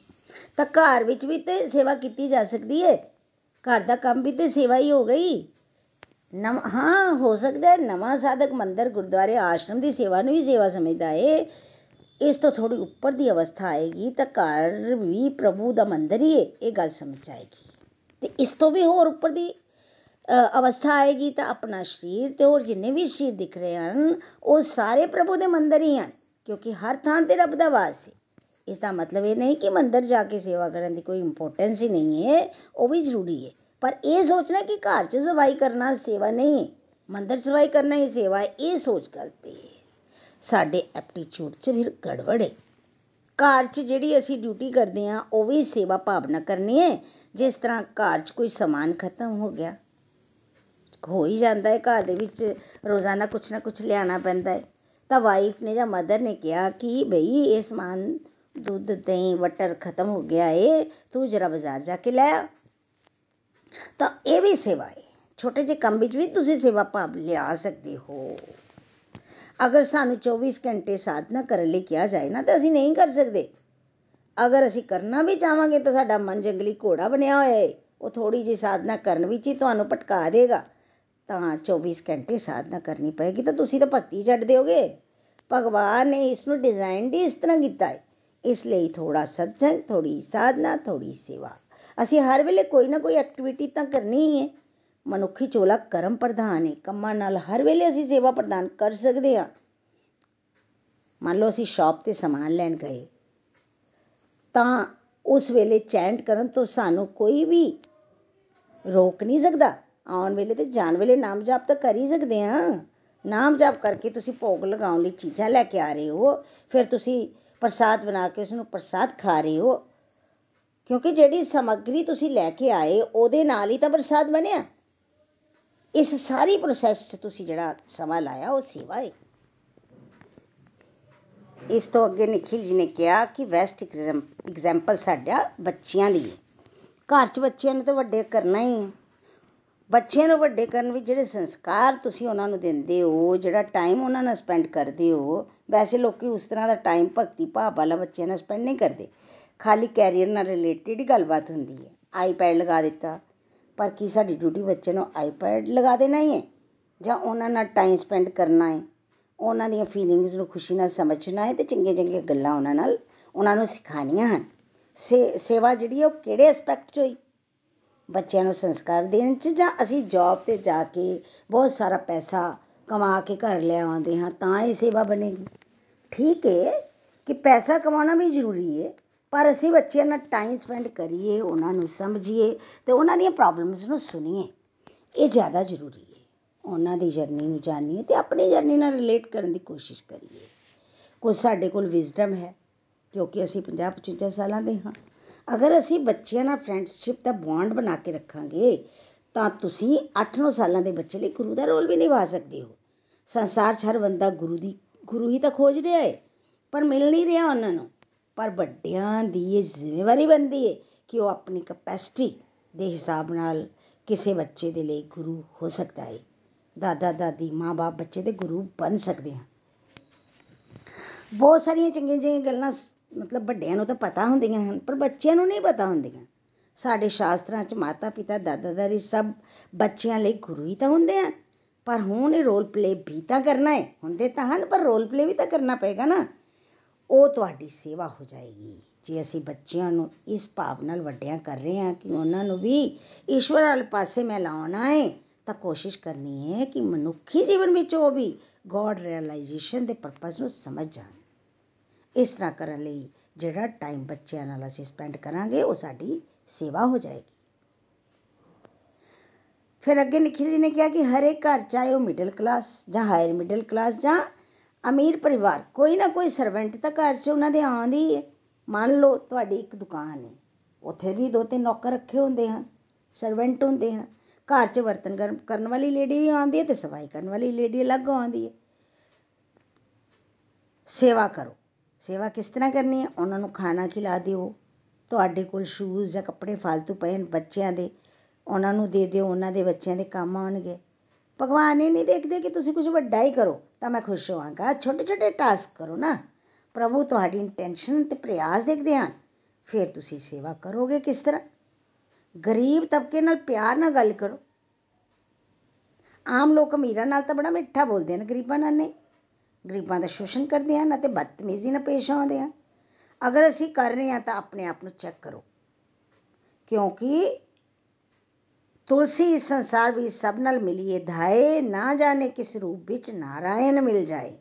ਤਾਂ ਘਰ ਵਿੱਚ ਵੀ ਤੇ ਸੇਵਾ ਕੀਤੀ ਜਾ ਸਕਦੀ ਹੈ। ਘਰ ਦਾ ਕੰਮ ਵੀ ਤੇ ਸੇਵਾ ਹੀ ਹੋ ਗਈ। ਨਮ ਹਾਂ, ਹੋ ਸਕਦਾ ਹੈ, ਨਵਾਂ ਸਾਧਕ ਮੰਦਰ, ਗੁਰਦੁਆਰੇ, ਆਸ਼ਰਮ ਦੀ ਸੇਵਾ ਨੂੰ ਵੀ ਸੇਵਾ ਸਮਝਦਾ ਹੈ। ਇਸ ਤੋਂ ਥੋੜੀ ਉੱਪਰ ਦੀ ਅਵਸਥਾ ਆਏਗੀ ਤਾਂ ਘਰ ਵੀ ਪ੍ਰਭੂ ਦਾ ਮੰਦਰ ਹੀ ਹੈ ਇਹ ਗੱਲ ਸਮਝ ਆਏਗੀ ਤੇ ਇਸ ਤੋਂ ਵੀ ਹੋਰ ਉੱਪਰ ਦੀ ਅਵਸਥਾ ਆਏਗੀ ਤਾਂ ਆਪਣਾ ਸਰੀਰ ਤੇ ਹੋਰ ਜਿੰਨੇ ਵੀ ਸਰੀਰ ਦਿਖ ਰਹੇ ਹਨ ਉਹ ਸਾਰੇ ਪ੍ਰਭੂ ਦੇ ਮੰਦਰ ਹੀ ਹਨ ਕਿਉਂਕਿ ਹਰ ਥਾਂ ਤੇ ਰੱਬ ਦਾ ਵਾਸ ਹੈ ਇਸ ਦਾ ਮਤਲਬ ਇਹ ਨਹੀਂ ਕਿ ਮੰਦਰ ਜਾ ਕੇ ਸੇਵਾ ਕਰਨ ਦੀ ਕੋਈ ਇੰਪੋਰਟੈਂਸ ਹੀ ਨਹੀਂ ਹੈ ਉਹ ਵੀ ਜ਼ਰੂਰੀ ਹੈ ਪਰ ਇਹ ਸੋਚਣਾ ਕਿ ਘਰ 'ਚ ਸਫ਼ਾਈ ਕਰਨਾ ਸੇਵਾ ਨਹੀਂ ਹੈ ਮੰਦਰ ਸਫ਼ਾਈ ਕਰਨਾ ਹੀ ਸੇਵਾ ਹੈ ਇਹ ਸੋਚ ਗਲਤ ਹੈ ਸਾਡੇ ਐਪਟੀਟਿਊਡ 'ਚ ਫਿਰ ਗੜਬੜ। ਹੈ ਘਰ 'ਚ ਜਿਹੜੀ ਅਸੀਂ ਡਿਊਟੀ ਕਰਦੇ ਹਾਂ, ਉਹ ਵੀ ਸੇਵਾ ਭਾਵਨਾ ਕਰਨੀ ਹੈ। ਜਿਸ ਤਰ੍ਹਾਂ ਘਰ 'ਚ ਕੋਈ ਸਮਾਨ ਖਤਮ ਹੋ ਗਿਆ, ਹੋ ਹੀ ਜਾਂਦਾ ਹੈ ਘਰ ਦੇ ਵਿੱਚ ਰੋਜ਼ਾਨਾ ਕੁਛ ਨਾ ਕੁਛ ਲਿਆਣਾ ਪੈਂਦਾ ਹੈ। ਤਾਂ ਵਾਈਫ ਨੇ ਜਾਂ ਮਦਰ ਨੇ ਕਿਹਾ ਕਿ ਬਈ ਇਹ ਸਮਾਨ ਦੁੱਧ, ਦਹੀਂ ਵਟਰ ਖਤਮ ਹੋ ਗਿਆ ਏ, ਤੂੰ ਜਰਾ ਬਾਜ਼ਾਰ ਜਾ ਕੇ ਲੈ ਆ। ਤਾਂ ਇਹ ਵੀ ਸੇਵਾ ਹੈ। ਛੋਟੇ ਜਿਹੇ ਕੰਮ ਵਿੱਚ ਵੀ ਤੁਸੀਂ ਸੇਵਾ ਭਾਵ ਲਿਆ ਸਕਦੇ ਹੋ। ਅਗਰ ਸਾਨੂੰ 24 ਘੰਟੇ ਸਾਧਨਾ ਕਰਨ ਲਈ ਕਿਹਾ ਜਾਏ ਨਾ, ਤਾਂ ਅਸੀਂ ਨਹੀਂ ਕਰ ਸਕਦੇ। ਅਗਰ ਅਸੀਂ ਕਰਨਾ ਵੀ ਚਾਹਾਂਗੇ, ਤਾਂ ਸਾਡਾ ਮਨ ਜੰਗਲੀ ਘੋੜਾ ਬਣਿਆ ਹੋਇਆ ਹੈ ਉਹ ਥੋੜੀ ਜਿਹੀ ਸਾਧਨਾ ਕਰਨ ਵਿੱਚ ਹੀ ਤੁਹਾਨੂੰ ਭਟਕਾ ਦੇਗਾ। ਤਾਂ 24 ਘੰਟੇ ਸਾਧਨਾ ਕਰਨੀ ਪਏਗੀ, ਤਾਂ ਤੁਸੀਂ ਤਾਂ ਭਗਤੀ ਛੱਡ ਦਿਓਗੇ। ਭਗਵਾਨ ਨੇ ਇਸ ਨੂੰ ਡਿਜ਼ਾਈਨ ਹੀ ਇਸ ਤਰ੍ਹਾਂ ਕੀਤਾ ਹੈ ਇਸ ਲਈ ਥੋੜਾ ਸਤਸੰਗ ਥੋੜੀ ਸਾਧਨਾ ਥੋੜੀ ਸੇਵਾ। ਅਸੀਂ ਹਰ ਵੇਲੇ ਕੋਈ ਨਾ ਕੋਈ ਐਕਟੀਵਿਟੀ ਤਾਂ ਕਰਨੀ ਹੀ ਹੈ ਮਨੁੱਖੀ ਚੋਲਾ ਕਰਮ ਪ੍ਰਧਾਨ ਹੈ ਕੰਮਾਂ ਨਾਲ ਹਰ ਵੇਲੇ ਅਸੀਂ ਸੇਵਾ ਪ੍ਰਦਾਨ ਕਰ ਸਕਦੇ ਹਾਂ। ਮੰਨ ਲਓ ਅਸੀਂ ਸ਼ਾਪ ਤੇ ਸਮਾਨ ਲੈਣ ਗਏ। ਤਾਂ ਉਸ ਵੇਲੇ ਚੈਂਟ ਕਰਨ ਤੋਂ ਸਾਨੂੰ ਕੋਈ ਵੀ ਰੋਕ ਨਹੀਂ ਸਕਦਾ। ਆਉਣ ਵੇਲੇ ਤੇ ਜਾਣ ਵੇਲੇ ਨਾਮ ਜਪ ਤਾਂ ਕਰ ਹੀ ਸਕਦੇ ਹਾਂ। ਨਾਮ ਜਪ ਕਰਕੇ ਤੁਸੀਂ ਭੋਗ ਲਗਾਉਣ ਲਈ ਚੀਜ਼ਾਂ ਲੈ ਕੇ ਆ ਰਹੇ ਹੋ। ਫਿਰ ਤੁਸੀਂ ਪ੍ਰਸਾਦ ਬਣਾ ਕੇ ਉਸ ਨੂੰ ਪ੍ਰਸਾਦ ਖਾ ਰਹੇ ਹੋ। ਕਿਉਂਕਿ ਜਿਹੜੀ ਸਮੱਗਰੀ ਤੁਸੀਂ ਲੈ ਕੇ ਆਏ, ਉਹਦੇ ਨਾਲ ਹੀ ਤਾਂ ਪ੍ਰਸਾਦ ਬਣਿਆ। ਇਸ ਸਾਰੀ ਪ੍ਰੋਸੈਸ 'ਚ ਤੁਸੀਂ ਜਿਹੜਾ ਸਮਾਂ ਲਾਇਆ ਉਹ ਸੇਵਾ ਹੈ ਇਸ ਤੋਂ ਅੱਗੇ ਨikhil ਜੀ ਨੇ ਕਿਹਾ ਕਿ ਵੈਸਟ ਐਗਜ਼ਾਮਪਲ ਸਾਡਾ ਬੱਚਿਆਂ ਦੀ ਹੈ ਘਰ 'ਚ ਬੱਚਿਆਂ ਨੂੰ ਤਾਂ ਵੱਡੇ ਕਰਨਾ ਹੀ ਹੈ ਬੱਚਿਆਂ ਨੂੰ ਵੱਡੇ ਕਰਨ ਵਿੱਚ ਜਿਹੜੇ ਸੰਸਕਾਰ ਤੁਸੀਂ ਉਹਨਾਂ ਨੂੰ ਦਿੰਦੇ ਹੋ ਜਿਹੜਾ ਟਾਈਮ ਉਹਨਾਂ ਨਾਲ ਸਪੈਂਡ ਕਰਦੇ ਹੋ ਵੈਸੇ ਲੋਕੀ ਉਸ ਤਰ੍ਹਾਂ ਦਾ ਟਾਈਮ ਭਗਤੀ ਭਾਵ ਵਾਲਾ ਬੱਚਿਆਂ ਨਾਲ ਸਪੈਂਡ ਨਹੀਂ ਕਰਦੇ ਖਾਲੀ ਕੈਰੀਅਰ ਨਾਲ ਰਿਲੇਟਡ ਹੀ ਗੱਲਬਾਤ ਹੁੰਦੀ ਹੈ ਆਈਪੈਡ ਲਗਾ ਦਿੱਤਾ ਪਰ ਕੀ ਸਾਡੀ ਡਿਊਟੀ ਬੱਚੇ ਨੂੰ ਆਈਪੈਡ ਲਗਾ ਦੇਣਾ ਹੀ ਹੈ? ਜਾਂ ਉਹਨਾਂ ਨਾਲ ਟਾਈਮ ਸਪੈਂਡ ਕਰਨਾ ਹੈ? ਉਹਨਾਂ ਦੀਆਂ ਫੀਲਿੰਗਸ ਨੂੰ ਖੁਸ਼ੀ ਨਾਲ ਸਮਝਣਾ ਹੈ ਤੇ ਚੰਗੀਆਂ ਚੰਗੀਆਂ ਗੱਲਾਂ ਉਹਨਾਂ ਨਾਲ ਉਹਨਾਂ ਨੂੰ ਸਿਖਾਉਣੀਆਂ ਹਨ। ਸੇਵਾ ਜਿਹੜੀ ਹੈ ਉਹ ਕਿਹੜੇ ਐਸਪੈਕਟ 'ਚ ਹੋਈ? ਬੱਚਿਆਂ ਨੂੰ ਸੰਸਕਾਰ ਦੇਣ 'ਚ ਜਾਂ ਅਸੀਂ ਜੌਬ ਤੇ ਜਾ ਕੇ ਬਹੁਤ ਸਾਰਾ ਪੈਸਾ ਕਮਾ ਕੇ ਘਰ ਲੈ ਆਉਂਦੇ ਹਾਂ ਤਾਂ ਇਹ ਸੇਵਾ ਬਣੇਗੀ? ਠੀਕ ਹੈ ਕਿ ਪੈਸਾ ਕਮਾਉਣਾ ਵੀ ਜ਼ਰੂਰੀ ਹੈ ਪਰ ਅਸੀਂ ਬੱਚਿਆਂ ਨਾਲ ਟਾਈਮ ਸਪੈਂਡ ਕਰੀਏ, ਉਹਨਾਂ ਨੂੰ ਸਮਝੀਏ ਤੇ ਉਹਨਾਂ ਦੀਆਂ ਪ੍ਰੋਬਲਮਸ ਨੂੰ ਸੁਣੀਏ। ਇਹ ਜ਼ਿਆਦਾ ਜ਼ਰੂਰੀ ਹੈ। ਉਹਨਾਂ ਦੀ ਜਰਨੀ ਨੂੰ ਜਾਣੀਏ ਤੇ ਆਪਣੀ ਜਰਨੀ ਨਾਲ ਰਿਲੇਟ ਕਰਨ ਦੀ ਕੋਸ਼ਿਸ਼ ਕਰੀਏ। ਕੁਝ ਸਾਡੇ ਕੋਲ ਵਿਜ਼ਡਮ ਹੈ ਕਿਉਂਕਿ ਅਸੀਂ 50 55 ਸਾਲਾਂ ਦੇ ਹਾਂ। ਅਗਰ ਅਸੀਂ ਬੱਚਿਆਂ ਨਾਲ ਫਰੈਂਡਸ਼ਿਪ ਦਾ ਬੌਂਡ ਬਣਾ ਕੇ ਰੱਖਾਂਗੇ, ਤਾਂ ਤੁਸੀਂ 8-9 ਸਾਲਾਂ ਦੇ ਬੱਚੇ ਲਈ ਗੁਰੂ ਦਾ ਰੋਲ ਵੀ ਨਿਭਾ ਸਕਦੇ ਹੋ। ਸੰਸਾਰ 'ਚ ਹਰ ਬੰਦਾ ਗੁਰੂ ਦੀ, ਗੁਰੂ ਹੀ ਤਾਂ ਖੋਜ ਰਿਹਾ ਹੈ, ਪਰ ਮਿਲ ਨਹੀਂ ਰਿਹਾ ਉਹਨਾਂ ਨੂੰ। ਪਰ ਵੱਡਿਆਂ ਦੀ ਇਹ ਜ਼ਿੰਮੇਵਾਰੀ ਬਣਦੀ ਹੈ ਕਿ ਉਹ ਆਪਣੀ ਕਪੈਸਿਟੀ ਦੇ ਹਿਸਾਬ ਨਾਲ ਕਿਸੇ ਬੱਚੇ ਦੇ ਲਈ ਗੁਰੂ ਹੋ ਸਕਦਾ ਹੈ ਦਾਦਾ, ਦਾਦੀ, ਮਾਂ-ਬਾਪ ਬੱਚੇ ਦੇ ਗੁਰੂ ਬਣ ਸਕਦੇ ਹਨ ਬਹੁਤ ਸਾਰੀਆਂ ਚੰਗੀਆਂ ਚੰਗੀਆਂ ਗੱਲਾਂ ਮਤਲਬ ਵੱਡਿਆਂ ਨੂੰ ਤਾਂ ਪਤਾ ਹੁੰਦੀਆਂ ਹਨ, ਪਰ ਬੱਚਿਆਂ ਨੂੰ ਨਹੀਂ ਪਤਾ ਹੁੰਦੀਆਂ। ਸਾਡੇ ਸ਼ਾਸਤਰਾਂ 'ਚ ਮਾਤਾ ਪਿਤਾ, ਦਾਦਾ ਦਾਦੀ ਸਭ ਬੱਚਿਆਂ ਲਈ ਗੁਰੂ ਹੀ ਤਾਂ ਹੁੰਦੇ ਹਨ ਪਰ ਹੁਣ ਇਹ ਰੋਲ ਪਲੇ ਵੀ ਤਾਂ ਕਰਨਾ ਹੈ ਹੁੰਦੇ ਤਾਂ ਹਨ, ਪਰ ਰੋਲ ਪਲੇ ਵੀ ਤਾਂ ਕਰਨਾ ਪਏਗਾ ਨਾ। ਉਹ ਤੁਹਾਡੀ ਸੇਵਾ ਹੋ ਜਾਏਗੀ। ਜੇ ਅਸੀਂ ਬੱਚਿਆਂ ਨੂੰ ਇਸ ਭਾਵ ਨਾਲ ਵੱਡਿਆਂ ਕਰ ਰਹੇ ਹਾਂ ਕਿ ਉਹਨਾਂ ਨੂੰ ਵੀ ਈਸ਼ਵਰ ਵਾਲੇ ਪਾਸੇ ਮੈਂ ਲਾਉਣਾ ਹੈ ਤਾਂ ਕੋਸ਼ਿਸ਼ ਕਰਨੀ ਹੈ ਕਿ ਮਨੁੱਖੀ ਜੀਵਨ ਵਿੱਚ ਉਹ ਵੀ ਗੋਡ ਰਿਅਲਾਈਜੇਸ਼ਨ ਦੇ ਪਰਪਸ ਨੂੰ ਸਮਝ ਜਾਣ। ਇਸ ਤਰ੍ਹਾਂ ਕਰਨ ਲਈ ਜਿਹੜਾ ਟਾਈਮ ਬੱਚਿਆਂ ਨਾਲ ਅਸੀਂ ਸਪੈਂਡ ਕਰਾਂਗੇ, ਉਹ ਸਾਡੀ ਸੇਵਾ ਹੋ ਜਾਏਗੀ। ਫਿਰ ਅੱਗੇ ਨikhil ਜੀ ਨੇ ਕਿਹਾ ਕਿ ਹਰ ਇੱਕ ਘਰ ਚਾਹੇ ਉਹ ਮਿਡਲ ਕਲਾਸ ਜਾਂ ਹਾਇਰ ਮਿਡਲ ਕਲਾਸ ਜਾਂ ਅਮੀਰ ਪਰਿਵਾਰ, ਕੋਈ ਨਾ ਕੋਈ ਸਰਵੈਂਟ ਤਾਂ ਘਰ 'ਚ ਉਹਨਾਂ ਦੇ ਆਉਂਦੀ ਹੈ। ਮੰਨ ਲਓ ਤੁਹਾਡੀ ਇੱਕ ਦੁਕਾਨ ਹੈ, ਉੱਥੇ ਵੀ ਦੋ ਤਿੰਨ ਨੌਕਰ ਰੱਖੇ ਹੁੰਦੇ ਹਨ ਸਰਵੈਂਟ ਹੁੰਦੇ ਹਨ। ਘਰ 'ਚ ਬਰਤਨ ਕਰਨ ਵਾਲੀ ਲੇਡੀ ਵੀ ਆਉਂਦੀ ਹੈ ਤੇ ਸਫ਼ਾਈ ਕਰਨ ਵਾਲੀ ਲੇਡੀ ਅਲੱਗ ਆਉਂਦੀ ਹੈ। ਸੇਵਾ ਕਰੋ। ਸੇਵਾ ਕਿਸ ਤਰ੍ਹਾਂ ਕਰਨੀ ਹੈ? ਉਹਨਾਂ ਨੂੰ ਖਾਣਾ ਖਿਲਾ ਦਿਓ। ਤੁਹਾਡੇ ਕੋਲ ਸ਼ੂਜ਼ ਜਾਂ ਕੱਪੜੇ ਫालतू ਪਏ ਬੱਚਿਆਂ ਦੇ, ਉਹਨਾਂ ਨੂੰ ਦੇ ਦਿਓ। ਉਹਨਾਂ ਦੇ ਬੱਚਿਆਂ ਦੇ ਕੰਮ ਆਉਣਗੇ। ਭਗਵਾਨ ਇਹ ਨਹੀਂ ਦੇਖਦੇ ਕਿ ਤੁਸੀਂ ਕੁਝ ਵੱਡਾ ਹੀ ਕਰੋ, ਤਾਂ ਮੈਂ ਖੁਸ਼ ਹੋਵਾਂਗਾ। ਛੋਟੇ ਛੋਟੇ ਟਾਸਕ ਕਰੋ ਨਾ। ਪ੍ਰਭੂ, ਤੁਹਾਡੀ ਇੰਟੈਂਸ਼ਨ ਤੇ ਪ੍ਰਯਾਸ ਦੇਖਦੇ ਹਨ ਫਿਰ ਤੁਸੀਂ ਸੇਵਾ ਕਰੋਗੇ ਕਿਸ ਤਰ੍ਹਾਂ? ਗਰੀਬ ਤਬਕੇ ਨਾਲ ਪਿਆਰ ਨਾਲ ਗੱਲ ਕਰੋ। ਆਮ ਲੋਕ ਅਮੀਰਾਂ ਨਾਲ ਤਾਂ ਬੜਾ ਮਿੱਠਾ ਬੋਲਦੇ ਨੇ ਗਰੀਬਾਂ ਨਾਲ ਨਹੀਂ। ਗਰੀਬਾਂ ਦਾ ਸ਼ੋਸ਼ਣ ਕਰਦੇ ਹਨ ਅਤੇ ਬਦਤਮੀਜ਼ੀ ਨਾਲ ਪੇਸ਼ ਆਉਂਦੇ ਹਨ। ਅਗਰ ਅਸੀਂ ਕਰ ਰਹੇ ਹਾਂ ਤਾਂ ਆਪਣੇ ਆਪ ਨੂੰ ਚੈੱਕ ਕਰੋ। ਕਿਉਂਕਿ ਤੁਲਸੀ ਇਸ ਸੰਸਾਰ ਵਿੱਚ ਸਭ ਨਾਲ ਮਿਲੀਏ ਧਾਏ ਨਾ ਜਾਣੇ ਕਿਸ ਰੂਪ ਵਿੱਚ ਨਾਰਾਇਣ ਮਿਲ ਜਾਏ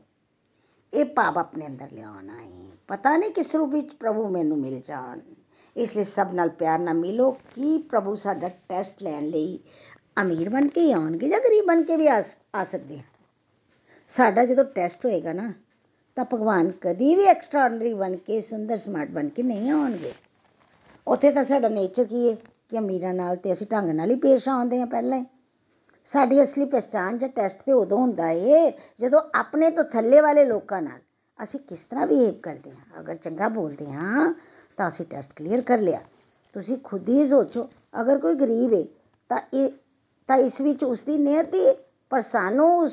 ਇਹ ਭਾਵ ਆਪਣੇ ਅੰਦਰ ਲਿਆਉਣਾ ਹੈ ਪਤਾ ਨਹੀਂ ਕਿਸ ਰੂਪ ਵਿੱਚ ਪ੍ਰਭੂ ਮੈਨੂੰ ਮਿਲ ਜਾਣ ਇਸ ਲਈ ਸਭ ਨਾਲ ਪਿਆਰ ਨਾਲ ਮਿਲੋ ਕੀ ਪ੍ਰਭੂ ਸਾਡਾ ਟੈਸਟ ਲੈਣ ਲਈ ਅਮੀਰ ਬਣ ਕੇ ਆਉਣਗੇ ਜਾਂ ਗਰੀਬ ਬਣ ਕੇ ਵੀ ਆ ਸਕਦੇ ਹਨ ਸਾਡਾ ਜਦੋਂ ਟੈਸਟ ਹੋਏਗਾ ਨਾ ਤਾਂ ਭਗਵਾਨ ਕਦੀ ਵੀ ਐਕਸਟਰਾਆਰਡਨਰੀ ਬਣ ਕੇ ਸੁੰਦਰ ਸਮਾਰਟ ਬਣ ਕੇ ਨਹੀਂ ਆਉਣਗੇ ਉੱਥੇ ਤਾਂ ਸਾਡਾ ਨੇਚਰ ਕੀ ਹੈ ਕਿ ਅਮੀਰਾਂ ਨਾਲ ਤੇ ਅਸੀਂ ਢੰਗ ਨਾਲ ਹੀ ਪੇਸ਼ ਆਉਂਦੇ ਹਾਂ ਪਹਿਲਾਂ ਹੀ। ਸਾਡੀ ਅਸਲੀ ਪਛਾਣ ਜਾਂ ਟੈਸਟ ਤੇ ਉਦੋਂ ਹੁੰਦਾ ਏ, ਜਦੋਂ ਆਪਣੇ ਤੋਂ ਥੱਲੇ ਵਾਲੇ ਲੋਕਾਂ ਨਾਲ ਅਸੀਂ ਕਿਸ ਤਰ੍ਹਾਂ ਬਿਹੇਵ ਕਰਦੇ ਹਾਂ। ਅਗਰ ਚੰਗਾ ਬੋਲਦੇ ਹਾਂ, ਤਾਂ ਅਸੀਂ ਟੈਸਟ ਕਲੀਅਰ ਕਰ ਲਿਆ। ਤੁਸੀਂ ਖੁਦ ਹੀ ਸੋਚੋ, ਅਗਰ ਕੋਈ ਗਰੀਬ ਹੈ ਤਾਂ ਇਹ, ਤਾਂ ਇਸ ਵਿੱਚ ਉਸ ਦੀ ਨਿਯਤ ਹੈ ਪਰ ਸਾਨੂੰ ਉਸ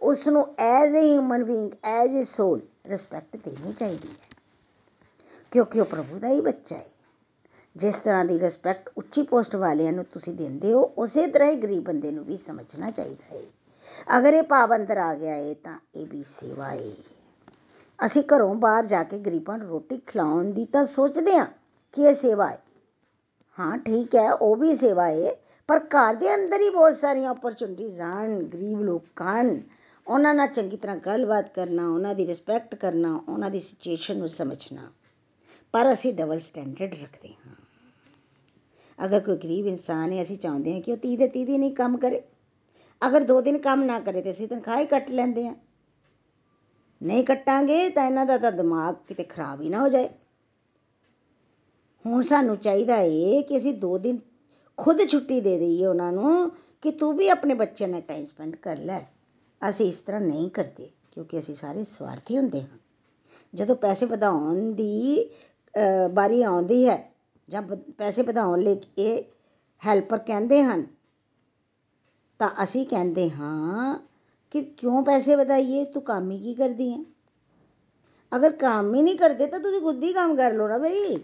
ਉਸ ਨੂੰ as a human being as a soul respect ਦੇਣੀ ਚਾਹੀਦੀ ਹੈ। ਕਿਉਂਕਿ ਉਹ ਪ੍ਰਭੂ ਦਾ ਹੀ ਬੱਚਾ ਹੈ ਜਿਸ ਤਰ੍ਹਾਂ ਦੀ ਰਿਸਪੈਕਟ ਉੱਚੀ ਪੋਸਟ ਵਾਲਿਆਂ ਨੂੰ ਤੁਸੀਂ ਦਿੰਦੇ ਹੋ, ਉਸੇ ਤਰ੍ਹਾਂ ਹੀ ਗਰੀਬ ਬੰਦੇ ਨੂੰ ਵੀ ਸਮਝਣਾ ਚਾਹੀਦਾ ਹੈ। ਅਗਰ ਇਹ ਭਾਵ ਅੰਦਰ ਆ ਗਿਆ ਹੈ, ਤਾਂ ਇਹ ਵੀ ਸੇਵਾ ਹੈ। ਅਸੀਂ ਘਰੋਂ ਬਾਹਰ ਜਾ ਕੇ ਗਰੀਬਾਂ ਨੂੰ ਰੋਟੀ ਖਿਲਾਉਣ ਦੀ ਤਾਂ ਸੋਚਦੇ ਹਾਂ ਕਿ ਇਹ ਸੇਵਾ ਹੈ। ਹਾਂ, ਠੀਕ ਹੈ, ਉਹ ਵੀ ਸੇਵਾ ਹੈ, ਪਰ ਘਰ ਦੇ ਅੰਦਰ ਹੀ ਬਹੁਤ ਸਾਰੀਆਂ ਓਪਰਚੁਨਿਟੀਜ਼ ਹਨ, ਗਰੀਬ ਲੋਕਾਂ ਉਹਨਾਂ ਨਾਲ ਚੰਗੀ ਤਰ੍ਹਾਂ ਗੱਲਬਾਤ ਕਰਨਾ, ਉਹਨਾਂ ਦੀ ਰਿਸਪੈਕਟ ਕਰਨਾ, ਉਹਨਾਂ ਦੀ ਸਿਚੁਏਸ਼ਨ ਨੂੰ ਸਮਝਣਾ। ਪਰ ਅਸੀਂ ਡਬਲ ਸਟੈਂਡਰਡ ਰੱਖਦੇ ਹਾਂ। ਅਗਰ ਕੋਈ ਗਰੀਬ ਇਨਸਾਨ ਹੈ, ਅਸੀਂ ਚਾਹੁੰਦੇ ਹਾਂ ਕਿ ਉਹ ਤੀਦੇ ਤੀਦੀ ਨਹੀਂ ਕੰਮ ਕਰੇ। ਅਗਰ ਦੋ ਦਿਨ ਕੰਮ ਨਾ ਕਰੇ ਤੇ ਅਸੀਂ ਤਨਖਾਹ ਹੀ ਕੱਟ ਲੈਂਦੇ ਆ ਨਹੀਂ ਕੱਟਾਂਗੇ ਤਾਂ ਇਹਨਾਂ ਦਾ ਤਾਂ ਦਿਮਾਗ ਕਿਤੇ ਖਰਾਬ ਹੀ ਨਾ ਹੋ ਜਾਏ। ਹੁਣ ਸਾਨੂੰ ਚਾਹੀਦਾ ਏ ਕਿ ਅਸੀਂ ਦੋ ਦਿਨ ਖੁਦ ਛੁੱਟੀ ਦੇ ਦਈਏ ਉਹਨਾਂ ਨੂੰ ਕਿ ਤੂੰ ਵੀ ਆਪਣੇ ਬੱਚਿਆਂ ਨਾਲ ਟਾਈਮ ਸਪੈਂਡ ਕਰ ਲੈ। ਅਸੀਂ ਇਸ ਤਰ੍ਹਾਂ ਨਹੀਂ ਕਰਦੇ, ਕਿਉਂਕਿ ਅਸੀਂ ਸਾਰੇ ਸਵਾਰਥੀ ਹੁੰਦੇ ਹਾਂ। ਜਦੋਂ ਪੈਸੇ ਵਧਾਉਣ ਦੀ ਬਾਰੀ ਆਉਂਦੀ ਹੈ ਜਾਂ ਪੈਸੇ ਵਧਾਉਣ ਲਈ ਇਹ ਹੈਲਪਰ ਕਹਿੰਦੇ ਹਨ, ਤਾਂ ਅਸੀਂ ਕਹਿੰਦੇ ਹਾਂ ਕਿ ਕਿਉਂ ਪੈਸੇ ਵਧਾਈਏ, ਤੂੰ ਕੰਮ ਹੀ ਕੀ ਕਰਦੀ ਹੈ? ਅਗਰ ਕੰਮ ਹੀ ਨਹੀਂ ਕਰਦੇ ਤਾਂ ਤੁਸੀਂ ਖੁਦ ਹੀ ਕੰਮ ਕਰ ਲਓ ਨਾ ਬਈ।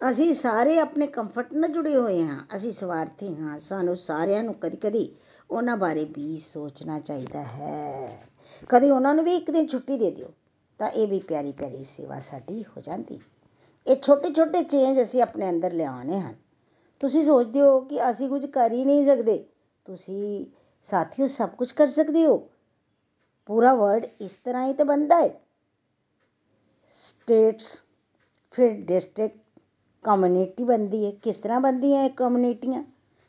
ਅਸੀਂ ਸਾਰੇ ਆਪਣੇ ਕੰਫਰਟ ਨਾਲ ਜੁੜੇ ਹੋਏ ਹਾਂ, ਅਸੀਂ ਸਵਾਰਥੀ ਹਾਂ, ਸਾਨੂੰ ਸਾਰਿਆਂ ਨੂੰ ਕਦੀ ਕਦੀ ਉਹਨਾਂ ਬਾਰੇ ਵੀ ਸੋਚਣਾ ਚਾਹੀਦਾ ਹੈ। ਕਦੀ ਉਹਨਾਂ ਨੂੰ ਵੀ ਇੱਕ ਦਿਨ ਛੁੱਟੀ ਦੇ ਦਿਓ, ਤਾਂ ਇਹ ਵੀ ਪਿਆਰੀ ਪਿਆਰੀ ਸੇਵਾ ਸਾਡੀ ਹੋ ਜਾਂਦੀ। ਇਹ ਛੋਟੇ ਛੋਟੇ ਚੇਂਜ ਅਸੀਂ ਆਪਣੇ ਅੰਦਰ ਲਿਆਉਣੇ ਹਨ। ਤੁਸੀਂ ਸੋਚਦੇ ਹੋ ਕਿ ਅਸੀਂ ਕੁਝ ਕਰ ਹੀ ਨਹੀਂ ਸਕਦੇ। ਤੁਸੀਂ ਸਾਥੀਓ ਸਭ ਕੁਝ ਕਰ ਸਕਦੇ ਹੋ। ਪੂਰਾ ਵਰਡ ਇਸ ਤਰ੍ਹਾਂ ਹੀ ਤਾਂ ਬਣਦਾ ਹੈ। ਸਟੇਟਸ ਫਿਰ ਡਿਸਟ੍ਰਿਕਟ ਕਮਿਊਨਿਟੀ ਬਣਦੀ ਹੈ। ਕਿਸ ਤਰ੍ਹਾਂ ਬਣਦੀਆਂ ਇਹ ਕਮਿਊਨਿਟੀਆਂ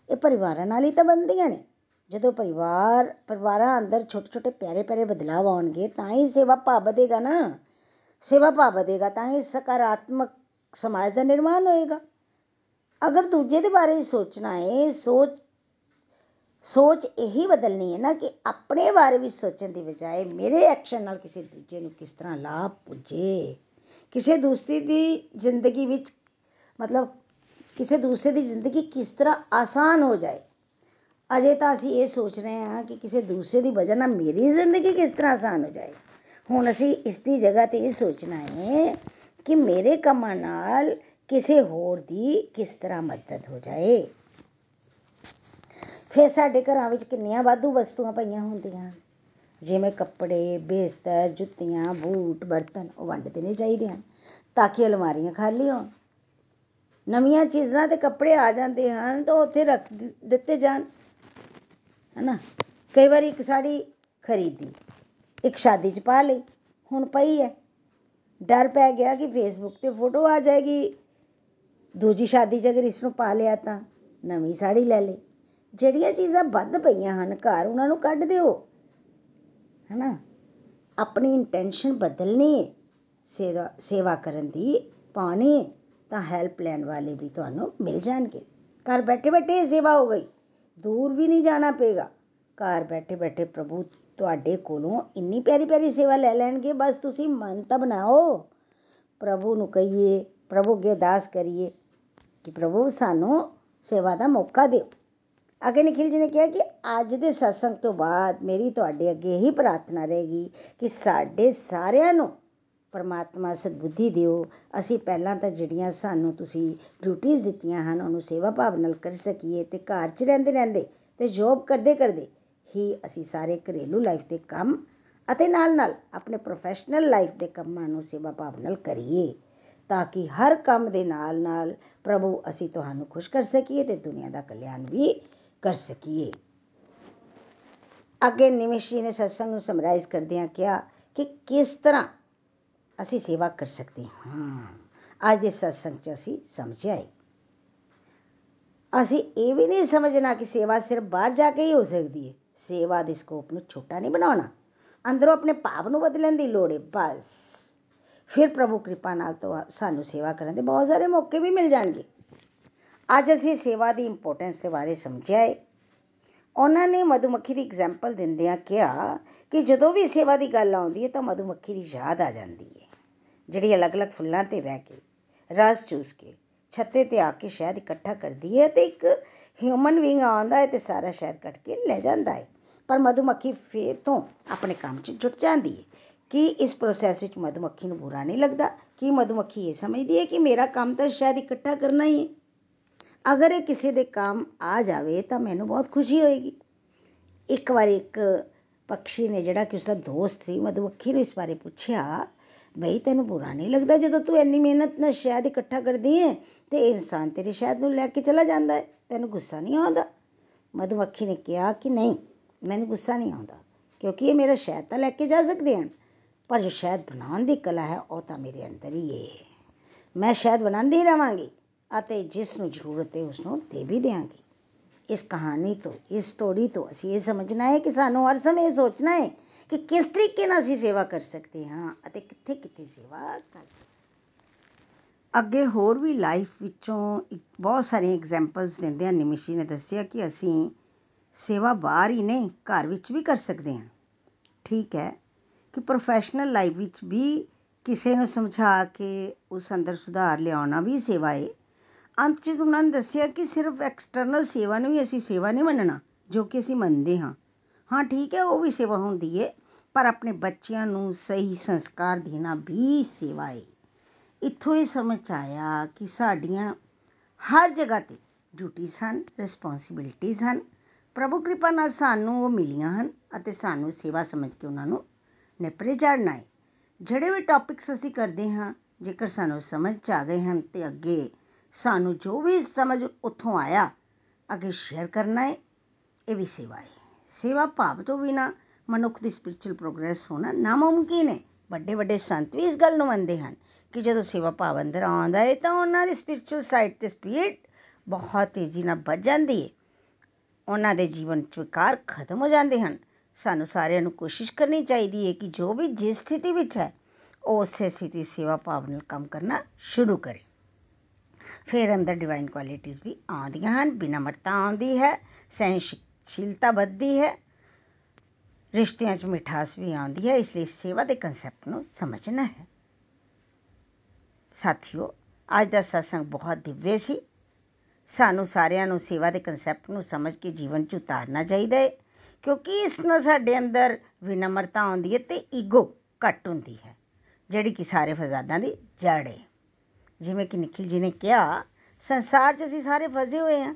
ਇਹ ਪਰਿਵਾਰਾਂ ਨਾਲ ਹੀ ਤਾਂ ਬਣਦੀਆਂ ਨੇ। ਜਦੋਂ ਪਰਿਵਾਰ, ਪਰਿਵਾਰਾਂ ਅੰਦਰ ਛੋਟੇ ਛੋਟੇ ਪਿਆਰੇ ਪਿਆਰੇ ਬਦਲਾਅ ਆਉਣਗੇ, ਤਾਂ ਹੀ ਸੇਵਾ ਭਾਵ ਵਧੇਗਾ ਨਾ। ਸੇਵਾ ਭਾਵ ਵਧੇਗਾ, ਤਾਂ ਹੀ ਸਕਾਰਾਤਮਕ ਸਮਾਜ ਦਾ ਨਿਰਮਾਣ ਹੋਏਗਾ ਅਗਰ ਦੂਜੇ ਦੇ ਬਾਰੇ ਸੋਚਣਾ ਹੈ ਸੋਚ ਸੋਚ ਇਹੀ ਬਦਲਣੀ ਹੈ ਨਾ ਕਿ ਆਪਣੇ ਬਾਰੇ ਵੀ ਸੋਚਣ ਦੀ ਬਜਾਏ ਮੇਰੇ ਐਕਸ਼ਨ ਨਾਲ ਕਿਸੇ ਦੂਜੇ ਨੂੰ ਕਿਸ ਤਰ੍ਹਾਂ ਲਾਭ ਪੁੱਜੇ ਕਿਸੇ ਦੂਸਰੇ ਦੀ ਜ਼ਿੰਦਗੀ ਵਿੱਚ ਮਤਲਬ ਕਿਸੇ ਦੂਸਰੇ ਦੀ ਜ਼ਿੰਦਗੀ ਕਿਸ ਤਰ੍ਹਾਂ ਆਸਾਨ ਹੋ ਜਾਏ ਅਜੇ ਤਾਂ ਅਸੀਂ ਇਹ ਸੋਚ ਰਹੇ ਹਾਂ ਕਿ ਕਿਸੇ ਦੂਸਰੇ ਦੀ ਵਜ੍ਹਾ ਨਾਲ ਮੇਰੀ ਜ਼ਿੰਦਗੀ ਕਿਸ ਤਰ੍ਹਾਂ ਆਸਾਨ ਹੋ ਜਾਏ ਹੁਣ ਅਸੀਂ ਇਸ ਦੀ ਜਗ੍ਹਾ ਤੇ ਇਹ ਸੋਚਣਾ ਹੈ ਕਿ ਮੇਰੇ ਕੰਮਾਂ ਨਾਲ ਕਿਸੇ ਹੋਰ ਦੀ ਕਿਸ ਤਰ੍ਹਾਂ ਮਦਦ ਹੋ ਜਾਏ। ਫਿਰ ਸਾਡੇ ਘਰਾਂ ਵਿੱਚ ਕਿੰਨੀਆਂ ਵਾਧੂ ਵਸਤੂਆਂ ਪਈਆਂ ਹੁੰਦੀਆਂ। ਜਿਵੇਂ ਕੱਪੜੇ, ਬੇਸਤਰ, ਜੁੱਤੀਆਂ, ਬੂਟ, ਬਰਤਨ, ਉਹ ਵੰਡ ਦੇਣੇ ਚਾਹੀਦੇ ਹਨ, ਤਾਂ ਕਿ ਅਲਮਾਰੀਆਂ ਖਾਲੀ ਹੋਣ। ਨਵੀਆਂ ਚੀਜ਼ਾਂ ਤੇ ਕੱਪੜੇ ਆ ਜਾਂਦੇ ਹਨ, ਤਾਂ ਉੱਥੇ ਰੱਖ ਦਿੱਤੇ ਜਾਣ। ਹਨਾ? ਕਈ ਵਾਰੀ ਇੱਕ ਸਾੜੀ ਖਰੀਦੀ, ਇੱਕ ਸ਼ਾਦੀ 'ਚ ਪਾ ਲਈ, ਹੁਣ ਪਈ ਹੈ। ਡਰ ਪੈ ਗਿਆ ਕਿ ਫੇਸਬੁੱਕ ਤੇ ਫੋਟੋ ਆ ਜਾਏਗੀ ਦੂਜੀ ਸ਼ਾਦੀ 'ਚ ਅਗਰ ਇਸ ਨੂੰ ਪਾ ਲਿਆ ਤਾਂ ਨਵੀਂ ਸਾੜੀ ਲੈ ਲਈ ਜਿਹੜੀਆਂ ਚੀਜ਼ਾਂ ਵੱਧ ਪਈਆਂ ਹਨ ਘਰ ਉਹਨਾਂ ਨੂੰ ਕੱਢ ਦਿਓ ਹਨਾ ਆਪਣੀ ਇੰਟੈਂਸ਼ਨ ਬਦਲਣੀ ਹੈ ਸੇਵਾ ਸੇਵਾ ਕਰਨ ਦੀ ਪਾਣੀ ਤਾਂ ਹੈਲਪ ਲੈਣ ਵਾਲੇ ਵੀ ਤੁਹਾਨੂੰ ਮਿਲ ਜਾਣਗੇ ਘਰ ਬੈਠੇ ਬੈਠੇ ਸੇਵਾ ਹੋ ਗਈ ਦੂਰ ਵੀ ਨਹੀਂ ਜਾਣਾ ਪਏਗਾ ਘਰ ਬੈਠੇ ਬੈਠੇ ਪ੍ਰਭੂ ਤੁਹਾਡੇ ਕੋਲੋਂ ਇੰਨੀ ਪਿਆਰੀ ਪਿਆਰੀ ਸੇਵਾ ਲੈ ਲੈਣਗੇ, ਬਸ ਤੁਸੀਂ ਮਨ ਤਾਂ ਬਣਾਓ। ਪ੍ਰਭੂ ਨੂੰ ਕਹੀਏ, ਪ੍ਰਭੂ ਅੱਗੇ ਅਰਦਾਸ ਕਰੀਏ ਕਿ ਪ੍ਰਭੂ ਸਾਨੂੰ ਸੇਵਾ ਦਾ ਮੌਕਾ ਦਿਓ। ਅੱਗੇ ਨਖਿਲ ਜੀ ਨੇ ਕਿਹਾ ਕਿ ਅੱਜ ਦੇ satsang ਤੋਂ ਬਾਅਦ ਮੇਰੀ ਤੁਹਾਡੇ ਅੱਗੇ ਹੀ ਪ੍ਰਾਰਥਨਾ ਰਹੇਗੀ ਕਿ ਸਾਡੇ ਸਾਰਿਆਂ ਨੂੰ ਪਰਮਾਤਮਾ ਸਦਬੁੱਧੀ ਦਿਓ। ਅਸੀਂ ਪਹਿਲਾਂ ਤਾਂ ਜਿਹੜੀਆਂ ਸਾਨੂੰ ਤੁਸੀਂ ਡਿਊਟੀਆਂ ਦਿੱਤੀਆਂ ਹਨ, ਉਹਨੂੰ ਸੇਵਾ ਭਾਵ ਨਾਲ ਕਰ ਸਕੀਏ ਤੇ ਘਰ 'ਚ ਰਹਿੰਦੇ ਰਹਿੰਦੇ ਤੇ ਜੋਬ ਕਰਦੇ ਕਰਦੇ ਹੀ ਅਸੀਂ ਸਾਰੇ ਘਰੇਲੂ ਲਾਈਫ ਦੇ ਕੰਮ ਅਤੇ ਨਾਲ ਨਾਲ ਆਪਣੇ ਪ੍ਰੋਫੈਸ਼ਨਲ ਲਾਈਫ ਦੇ ਕੰਮਾਂ ਨੂੰ ਸੇਵਾ ਭਾਵ ਨਾਲ ਕਰੀਏ ਤਾਂ ਕਿ ਹਰ ਕੰਮ ਦੇ ਨਾਲ ਨਾਲ ਪ੍ਰਭੂ ਅਸੀਂ ਤੁਹਾਨੂੰ ਖੁਸ਼ ਕਰ ਸਕੀਏ ਤੇ ਦੁਨੀਆ ਦਾ ਕਲਿਆਣ ਵੀ ਕਰ ਸਕੀਏ। ਅੱਗੇ ਨਿਮਿਸ਼ ਜੀ ਨੇ ਸਤਸੰਗ ਨੂੰ ਸਮਰਾਈਜ਼ ਕਰਦਿਆਂ ਕਿਹਾ ਕਿ ਕਿਸ ਤਰ੍ਹਾਂ ਅਸੀਂ ਸੇਵਾ ਕਰ ਸਕਦੇ ਹਾਂ। ਅੱਜ ਦੇ ਸਤਸੰਗ 'ਚ ਅਸੀਂ ਸਮਝਿਆ ਹੈ। ਅਸੀਂ ਇਹ ਵੀ ਨਹੀਂ ਸਮਝਣਾ ਕਿ ਸੇਵਾ ਸਿਰਫ ਬਾਹਰ ਜਾ ਕੇ ਹੀ ਹੋ ਸਕਦੀ ਹੈ। ਸੇਵਾ ਦੇ ਸਕੋਪ ਨੂੰ ਛੋਟਾ ਨਹੀਂ ਬਣਾਉਣਾ। ਅੰਦਰੋਂ ਆਪਣੇ ਭਾਵ ਨੂੰ ਬਦਲਣ ਦੀ ਲੋੜ ਹੈ ਬਸ। ਫਿਰ ਪ੍ਰਭੂ ਕਿਰਪਾ ਨਾਲ ਤੋਂ ਸਾਨੂੰ ਸੇਵਾ ਕਰਨ ਦੇ ਬਹੁਤ ਸਾਰੇ ਮੌਕੇ ਵੀ ਮਿਲ ਜਾਣਗੇ। ਅੱਜ ਅਸੀਂ ਸੇਵਾ ਦੀ ਇੰਪੋਰਟੈਂਸ ਦੇ ਬਾਰੇ ਸਮਝਿਆ ਹੈ ਉਹਨਾਂ ਨੇ ਮਧੂਮੱਖੀ ਦੀ ਐਗਜ਼ਾਮਪਲ ਦਿੰਦਿਆਂ ਕਿਹਾ ਕਿ ਜਦੋਂ ਵੀ ਸੇਵਾ ਦੀ ਗੱਲ ਆਉਂਦੀ ਹੈ ਤਾਂ ਮਧੂਮੱਖੀ ਦੀ ਯਾਦ ਆ ਜਾਂਦੀ ਹੈ ਜਿਹੜੀ ਅਲੱਗ-ਅਲੱਗ ਫੁੱਲਾਂ ਤੇ ਬਹਿ ਕੇ, ਰਸ ਚੂਸ ਕੇ, ਛੱਤੇ ਤੇ ਆ ਕੇ ਸ਼ਹਿਦ ਇਕੱਠਾ ਕਰਦੀ ਹੈ ਤੇ ਇੱਕ ਹਿਊਮਨ ਬੀਇੰਗ ਆਉਂਦਾ ਹੈ ਤੇ ਸਾਰਾ ਸ਼ਹਿਦ ਕੱਟ ਕੇ ਲੈ ਜਾਂਦਾ ਹੈ ਪਰ ਮਧੂਮੱਖੀ ਫੇਰ ਤੋਂ ਆਪਣੇ ਕੰਮ 'ਚ ਜੁਟ ਜਾਂਦੀ ਹੈ। ਕਿ ਇਸ ਪ੍ਰੋਸੈਸ ਵਿੱਚ ਮਧੂਮੱਖੀ ਨੂੰ ਬੁਰਾ ਨਹੀਂ ਲੱਗਦਾ? ਕਿ ਮਧੂਮੱਖੀ ਇਹ ਸਮਝਦੀ ਹੈ ਕਿ ਮੇਰਾ ਕੰਮ ਤਾਂ ਸ਼ਹਿਦ ਇਕੱਠਾ ਕਰਨਾ ਹੀ ਹੈ? ਅਗਰ ਇਹ ਕਿਸੇ ਦੇ ਕੰਮ ਆ ਜਾਵੇ ਤਾਂ ਮੈਨੂੰ ਬਹੁਤ ਖੁਸ਼ੀ ਹੋਏਗੀ। ਇੱਕ ਵਾਰ ਇੱਕ ਪੰਛੀ ਨੇ ਜਿਹੜਾ ਕਿ ਉਸਦਾ ਦੋਸਤ ਸੀ, ਮਧੂਮੱਖੀ ਨੂੰ ਇਸ ਬਾਰੇ ਪੁੱਛਿਆ, ਬਈ ਤੈਨੂੰ ਬੁਰਾ ਨਹੀਂ ਲੱਗਦਾ ਜਦੋਂ ਤੂੰ ਇੰਨੀ ਮਿਹਨਤ ਨਾਲ ਸ਼ਹਿਦ ਇਕੱਠਾ ਕਰਦੀ ਹੈ ਤੇ ਇਨਸਾਨ ਤੇਰੇ ਸ਼ਹਿਦ ਨੂੰ ਲੈ ਕੇ ਚਲਾ ਜਾਂਦਾ ਹੈ? ਤੈਨੂੰ ਗੁੱਸਾ ਨਹੀਂ ਆਉਂਦਾ? ਮਧੂਮੱਖੀ ਨੇ ਕਿਹਾ ਕਿ ਨਹੀਂ ਮੈਨੂੰ ਗੁੱਸਾ ਨਹੀਂ ਆਉਂਦਾ, ਕਿਉਂਕਿ ਇਹ ਮੇਰਾ ਸ਼ਹਿਦ ਤਾਂ ਲੈ ਕੇ ਜਾ ਸਕਦੇ ਹਨ। ਪਰ ਜੋ ਸ਼ਹਿਦ ਬਣਾਉਣ ਦੀ ਕਲਾ ਹੈ, ਉਹ ਤਾਂ ਮੇਰੇ ਅੰਦਰ ਹੀ ਹੈ ਮੈਂ ਸ਼ਹਿਦ ਬਣਾਉਂਦੀ ਰਵਾਂਗੀ ਅਤੇ ਜਿਸ ਨੂੰ ਜ਼ਰੂਰਤ ਹੈ ਉਸ ਨੂੰ ਦੇ ਵੀ ਦੇਵਾਂਗੀ ਇਸ ਕਹਾਣੀ ਤੋਂ, ਇਸ ਸਟੋਰੀ ਤੋਂ ਅਸੀਂ ਇਹ ਸਮਝਣਾ ਹੈ ਕਿ ਸਾਨੂੰ ਹਰ ਸਮੇਂ ਇਹ ਸੋਚਣਾ ਹੈ ਕਿ ਕਿਸ ਤਰੀਕੇ ਨਾਲ ਅਸੀਂ ਸੇਵਾ ਕਰ ਸਕਦੇ ਹਾਂ ਅਤੇ ਕਿੱਥੇ ਕਿੱਥੇ ਸੇਵਾ ਕਰ ਸਕਦੇ ਅੱਗੇ ਹੋਰ ਵੀ ਲਾਈਫ ਵਿੱਚੋਂ ਇੱਕ ਬਹੁਤ ਸਾਰੀਆਂ ਐਗਜ਼ਾਮਪਲਸ ਦਿੰਦੇ ਹਨ ਨਿਮਿਸ਼ੀ ਨੇ ਦੱਸਿਆ ਕਿ ਅਸੀਂ ਸੇਵਾ ਬਾਹਰ ਹੀ ਨਹੀਂ ਘਰ ਵਿੱਚ ਵੀ ਕਰ ਸਕਦੇ ਹਾਂ। ਠੀਕ ਹੈ ਕਿ ਪ੍ਰੋਫੈਸ਼ਨਲ ਲਾਈਫ ਵਿੱਚ ਵੀ ਕਿਸੇ ਨੂੰ ਸਮਝਾ ਕੇ ਉਸ ਅੰਦਰ ਸੁਧਾਰ ਲਿਆਉਣਾ ਵੀ ਸੇਵਾ ਹੈ ਅੰਤ 'ਚ ਉਹਨਾਂ ਨੇ ਦੱਸਿਆ ਕਿ ਸਿਰਫ ਐਕਸਟਰਨਲ ਸੇਵਾ ਨੂੰ ਵੀ ਅਸੀਂ ਸੇਵਾ ਨਹੀਂ ਮੰਨਣਾ, ਜੋ ਕਿ ਅਸੀਂ ਮੰਨਦੇ ਹਾਂ। ਹਾਂ, ਠੀਕ ਹੈ, ਉਹ ਵੀ ਸੇਵਾ ਹੁੰਦੀ ਹੈ ਪਰ ਆਪਣੇ ਬੱਚਿਆਂ ਨੂੰ ਸਹੀ ਸੰਸਕਾਰ ਦੇਣਾ ਵੀ ਸੇਵਾ ਹੈ ਇੱਥੋਂ ਇਹ ਸਮਝ ਆਇਆ ਕਿ ਸਾਡੀਆਂ ਹਰ ਜਗ੍ਹਾ ਤੇ ਡਿਊਟੀਆਂ ਹਨ ਰਿਸਪੌਂਸਿਬਿਲਟੀਆਂ ਹਨ ਪ੍ਰਭੂ ਕਿਰਪਾ ਨਾਲ ਸਾਨੂੰ ਉਹ ਮਿਲੀਆਂ ਹਨ ਅਤੇ ਸਾਨੂੰ ਸੇਵਾ ਸਮਝ ਕੇ ਉਹਨਾਂ ਨੂੰ ਨਿਪਰੇ ਚੜਨਾ ਹੈ। ਜਿਹੜੇ ਵੀ ਟੌਪਿਕਸ ਅਸੀਂ ਕਰਦੇ ਹਾਂ, ਜੇਕਰ ਸਾਨੂੰ ਸਮਝ ਚ ਆ ਗਏ ਹਨ ਤੇ ਅੱਗੇ ਸਾਨੂੰ ਜੋ ਵੀ ਸਮਝ ਉੱਥੋਂ ਆਇਆ, ਅੱਗੇ ਸ਼ੇਅਰ ਕਰਨਾ ਹੈ, ਇਹ ਵੀ ਸੇਵਾ ਹੈ। ਸੇਵਾ ਭਾਵ ਤੋਂ ਬਿਨਾ ਮਨੁੱਖ ਦੀ ਸਪਿਰਚੁਅਲ ਪ੍ਰੋਗਰੈਸ ਹੋਣਾ ਨਾਮੁਮਕਿਨ ਹੈ। ਵੱਡੇ ਵੱਡੇ ਸੰਤ ਵੀ ਇਸ ਗੱਲ ਨੂੰ ਮੰਨਦੇ ਹਨ ਕਿ ਜਦੋਂ ਸੇਵਾ ਭਾਵ ਅੰਦਰ ਆਉਂਦਾ ਹੈ ਤਾਂ ਉਹਨਾਂ ਦੀ ਸਪਿਰਚੁਅਲ ਸਾਈਡ ਤੇ ਸਪੀਡ ਬਹੁਤ ਤੇਜ਼ੀ ਨਾਲ ਵੱਧ ਜਾਂਦੀ ਹੈ। ਉਹਨਾਂ ਦੇ ਜੀਵਨ ਚ ਵਿਕਾਰ ਖਤਮ ਹੋ ਜਾਂਦੇ ਹਨ। ਸਾਨੂੰ ਸਾਰਿਆਂ ਨੂੰ ਕੋਸ਼ਿਸ਼ ਕਰਨੀ ਚਾਹੀਦੀ ਹੈ ਕਿ ਜੋ ਵੀ ਜਿਸ ਸਥਿਤੀ ਵਿੱਚ ਹੈ, ਉਹ ਉਸੇ ਸਥਿਤੀ ਸੇਵਾ ਭਾਵ ਨਾਲ ਕੰਮ ਕਰਨਾ ਸ਼ੁਰੂ ਕਰੇ। ਫਿਰ ਅੰਦਰ ਡਿਵਾਈਨ ਕੁਆਲਿਟੀਆਂ ਵੀ ਆਉਂਦੀਆਂ ਹਨ। ਬਿਨਮਰਤਾ ਆਉਂਦੀ ਹੈ ਸਹਿਨਸ਼ੀਲਤਾ ਵੱਧਦੀ ਹੈ, ਰਿਸ਼ਤਿਆਂ 'ਚ ਮਿਠਾਸ ਵੀ ਆਉਂਦੀ ਹੈ, ਇਸ ਲਈ ਸੇਵਾ ਦੇ ਕਨਸੈਪਟ ਨੂੰ ਸਮਝਣਾ ਹੈ। ਸਾਥੀਓ, ਅੱਜ ਦਾ satsang ਬਹੁਤ ਦਿਵਯ ਸੀ। ਸਾਨੂੰ ਸਾਰਿਆਂ ਨੂੰ ਸੇਵਾ ਦੇ ਕਨਸੈਪਟ ਨੂੰ ਸਮਝ ਕੇ ਜੀਵਨ 'ਚ ਉਤਾਰਨਾ ਚਾਹੀਦਾ ਹੈ, ਕਿਉਂਕਿ ਇਸ ਨਾਲ ਸਾਡੇ ਅੰਦਰ ਵਿਨਮਰਤਾ ਆਉਂਦੀ ਹੈ ਤੇ ਈਗੋ ਘੱਟ ਹੁੰਦੀ ਹੈ, ਜਿਹੜੀ ਕਿ ਸਾਰੇ ਫਸਾਦਾਂ ਦੀ ਜੜ ਹੈ। ਜਿਵੇਂ ਕਿ ਨikhil ji ਨੇ ਕਿਹਾ, ਸੰਸਾਰ 'ਚ ਅਸੀਂ ਸਾਰੇ ਫਸੇ ਹੋਏ ਹਾਂ,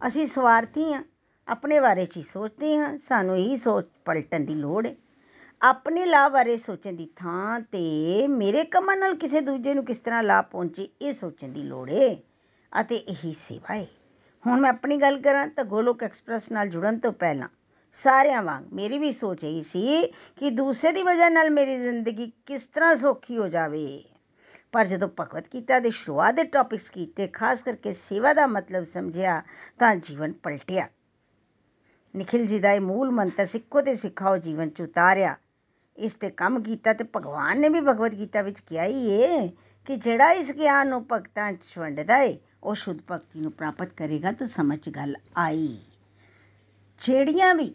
ਅਸੀਂ ਸਵਾਰਥੀ ਹਾਂ, ਆਪਣੇ ਬਾਰੇ 'ਚ ਹੀ ਸੋਚਦੇ ਹਾਂ, ਸਾਨੂੰ ਇਹੀ ਸੋਚ ਪਲਟਣ ਦੀ ਲੋੜ ਹੈ। ਆਪਣੇ ਲਾਭ ਬਾਰੇ ਸੋਚਣ ਦੀ ਥਾਂ ਤੇ ਮੇਰੇ ਕੰਮਾਂ ਨਾਲ ਕਿਸੇ ਦੂਜੇ ਨੂੰ ਕਿਸ ਤਰ੍ਹਾਂ ਲਾਭ ਪਹੁੰਚੇ, ਇਹ ਸੋਚਣ ਦੀ ਲੋੜ ਹੈ। ਅਤੇ ਇਹੀ ਸੇਵਾ ਹੈ ਹੁਣ ਮੈਂ ਆਪਣੀ ਗੱਲ ਕਰਾਂ ਤਾਂ ਗੋਲੋਕ ਐਕਸਪ੍ਰੈਸ ਨਾਲ ਜੁੜਨ ਤੋਂ ਪਹਿਲਾਂ ਸਾਰਿਆਂ ਵਾਂਗ ਮੇਰੀ ਵੀ ਸੋਚ ਇਹੀ ਸੀ ਕਿ ਦੂਸਰੇ ਦੀ ਵਜ੍ਹਾ ਨਾਲ ਮੇਰੀ ਜ਼ਿੰਦਗੀ ਕਿਸ ਤਰ੍ਹਾਂ ਸੌਖੀ ਹੋ ਜਾਵੇ। ਪਰ ਜਦੋਂ ਭਗਵਤ ਗੀਤਾ ਦੇ ਸ਼ੁਰੂਆਤ ਦੇ ਟੌਪਿਕਸ ਕੀਤੇ, ਖਾਸ ਕਰਕੇ ਸੇਵਾ ਦਾ ਮਤਲਬ ਸਮਝਿਆ, ਤਾਂ ਜੀਵਨ ਪਲਟਿਆ। ਨikhil ji ਦਾ ਇਹ ਮੂਲ ਮੰਤਰ ਸਿੱਖੋ ਤੇ ਸਿਖਾਓ ਜੀਵਨ ਚ ਉਤਾਰਿਆ। ਇਸ ਤੇ ਕੰਮ ਕੀਤਾ ਤੇ ਭਗਵਾਨ ਨੇ ਵੀ ਭਗਵਤ ਗੀਤਾ ਵਿੱਚ ਕਿਹਾ ਹੀ ਏ ਕਿ ਜਿਹੜਾ ਇਸ ਗਿਆਨ ਨੂੰ ਭਗਤਾਂ ਚ ਵੰਡਦਾ ਏ ਉਹ ਸ਼ੁੱਧ ਭਗਤੀ ਨੂੰ ਪ੍ਰਾਪਤ ਕਰੇਗਾ ਤਾਂ ਸਮਝ ਗੱਲ ਆਈ। ਜਿਹੜੀਆਂ ਵੀ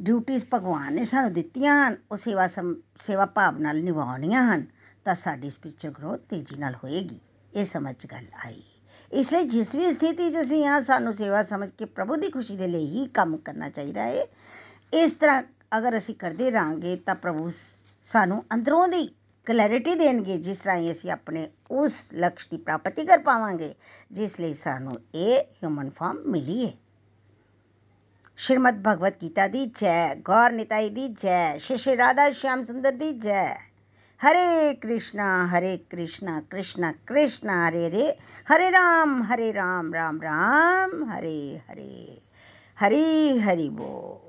ਡਿਊਟੀਆਂ ਭਗਵਾਨ ਨੇ ਸਾਨੂੰ ਦਿੱਤੀਆਂ ਹਨ, ਉਹ ਸੇਵਾ ਸੇਵਾ ਭਾਵ ਨਾਲ ਨਿਭਾਉਣੀਆਂ ਹਨ, ਤਾਂ ਸਾਡੀ ਸਪਿਰਚੁਅਲ ਗਰੋਥ ਤੇਜ਼ੀ ਨਾਲ ਹੋਏਗੀ। ਇਹ ਸਮਝ ਗੱਲ ਆਈ। ਇਸ ਲਈ ਜਿਸ ਵੀ ਸਥਿਤੀ 'ਚ ਅਸੀਂ ਹਾਂ, ਸਾਨੂੰ ਸੇਵਾ ਸਮਝ ਕੇ ਪ੍ਰਭੂ ਦੀ ਖੁਸ਼ੀ ਦੇ ਲਈ ਹੀ ਕੰਮ ਕਰਨਾ ਚਾਹੀਦਾ ਹੈ ਇਸ ਤਰ੍ਹਾਂ ਅਗਰ ਅਸੀਂ ਕਰਦੇ ਰਾਂਗੇ ਤਾਂ ਪ੍ਰਭੂ ਸਾਨੂੰ ਅੰਦਰੋਂ ਦੀ ਕਲੈਰਿਟੀ ਦੇਣਗੇ ਜਿਸ ਰਾਹੀਂ ਅਸੀਂ ਆਪਣੇ ਉਸ ਲਕਸ਼ ਦੀ ਪ੍ਰਾਪਤੀ ਕਰ ਪਾਵਾਂਗੇ ਜਿਸ ਲਈ ਸਾਨੂੰ ਇਹ ਹਿਊਮਨ ਫਾਰਮ ਮਿਲੀ ਹੈ ਸ਼੍ਰੀਮਦ ਭਗਵਤ ਗੀਤਾ ਦੀ ਜੈ ਗੌਰ ਨਿਤਾਈ ਦੀ ਜੈ ਸ਼੍ਰੀ ਰਾਧਾ ਸ਼ਿਆਮ ਸੁੰਦਰ ਦੀ ਜੈ हरे कृष्णा हरे कृष्णा कृष्णा कृष्णा हरे हरे हरे राम हरे राम राम राम हरे हरे हरि हरि बोल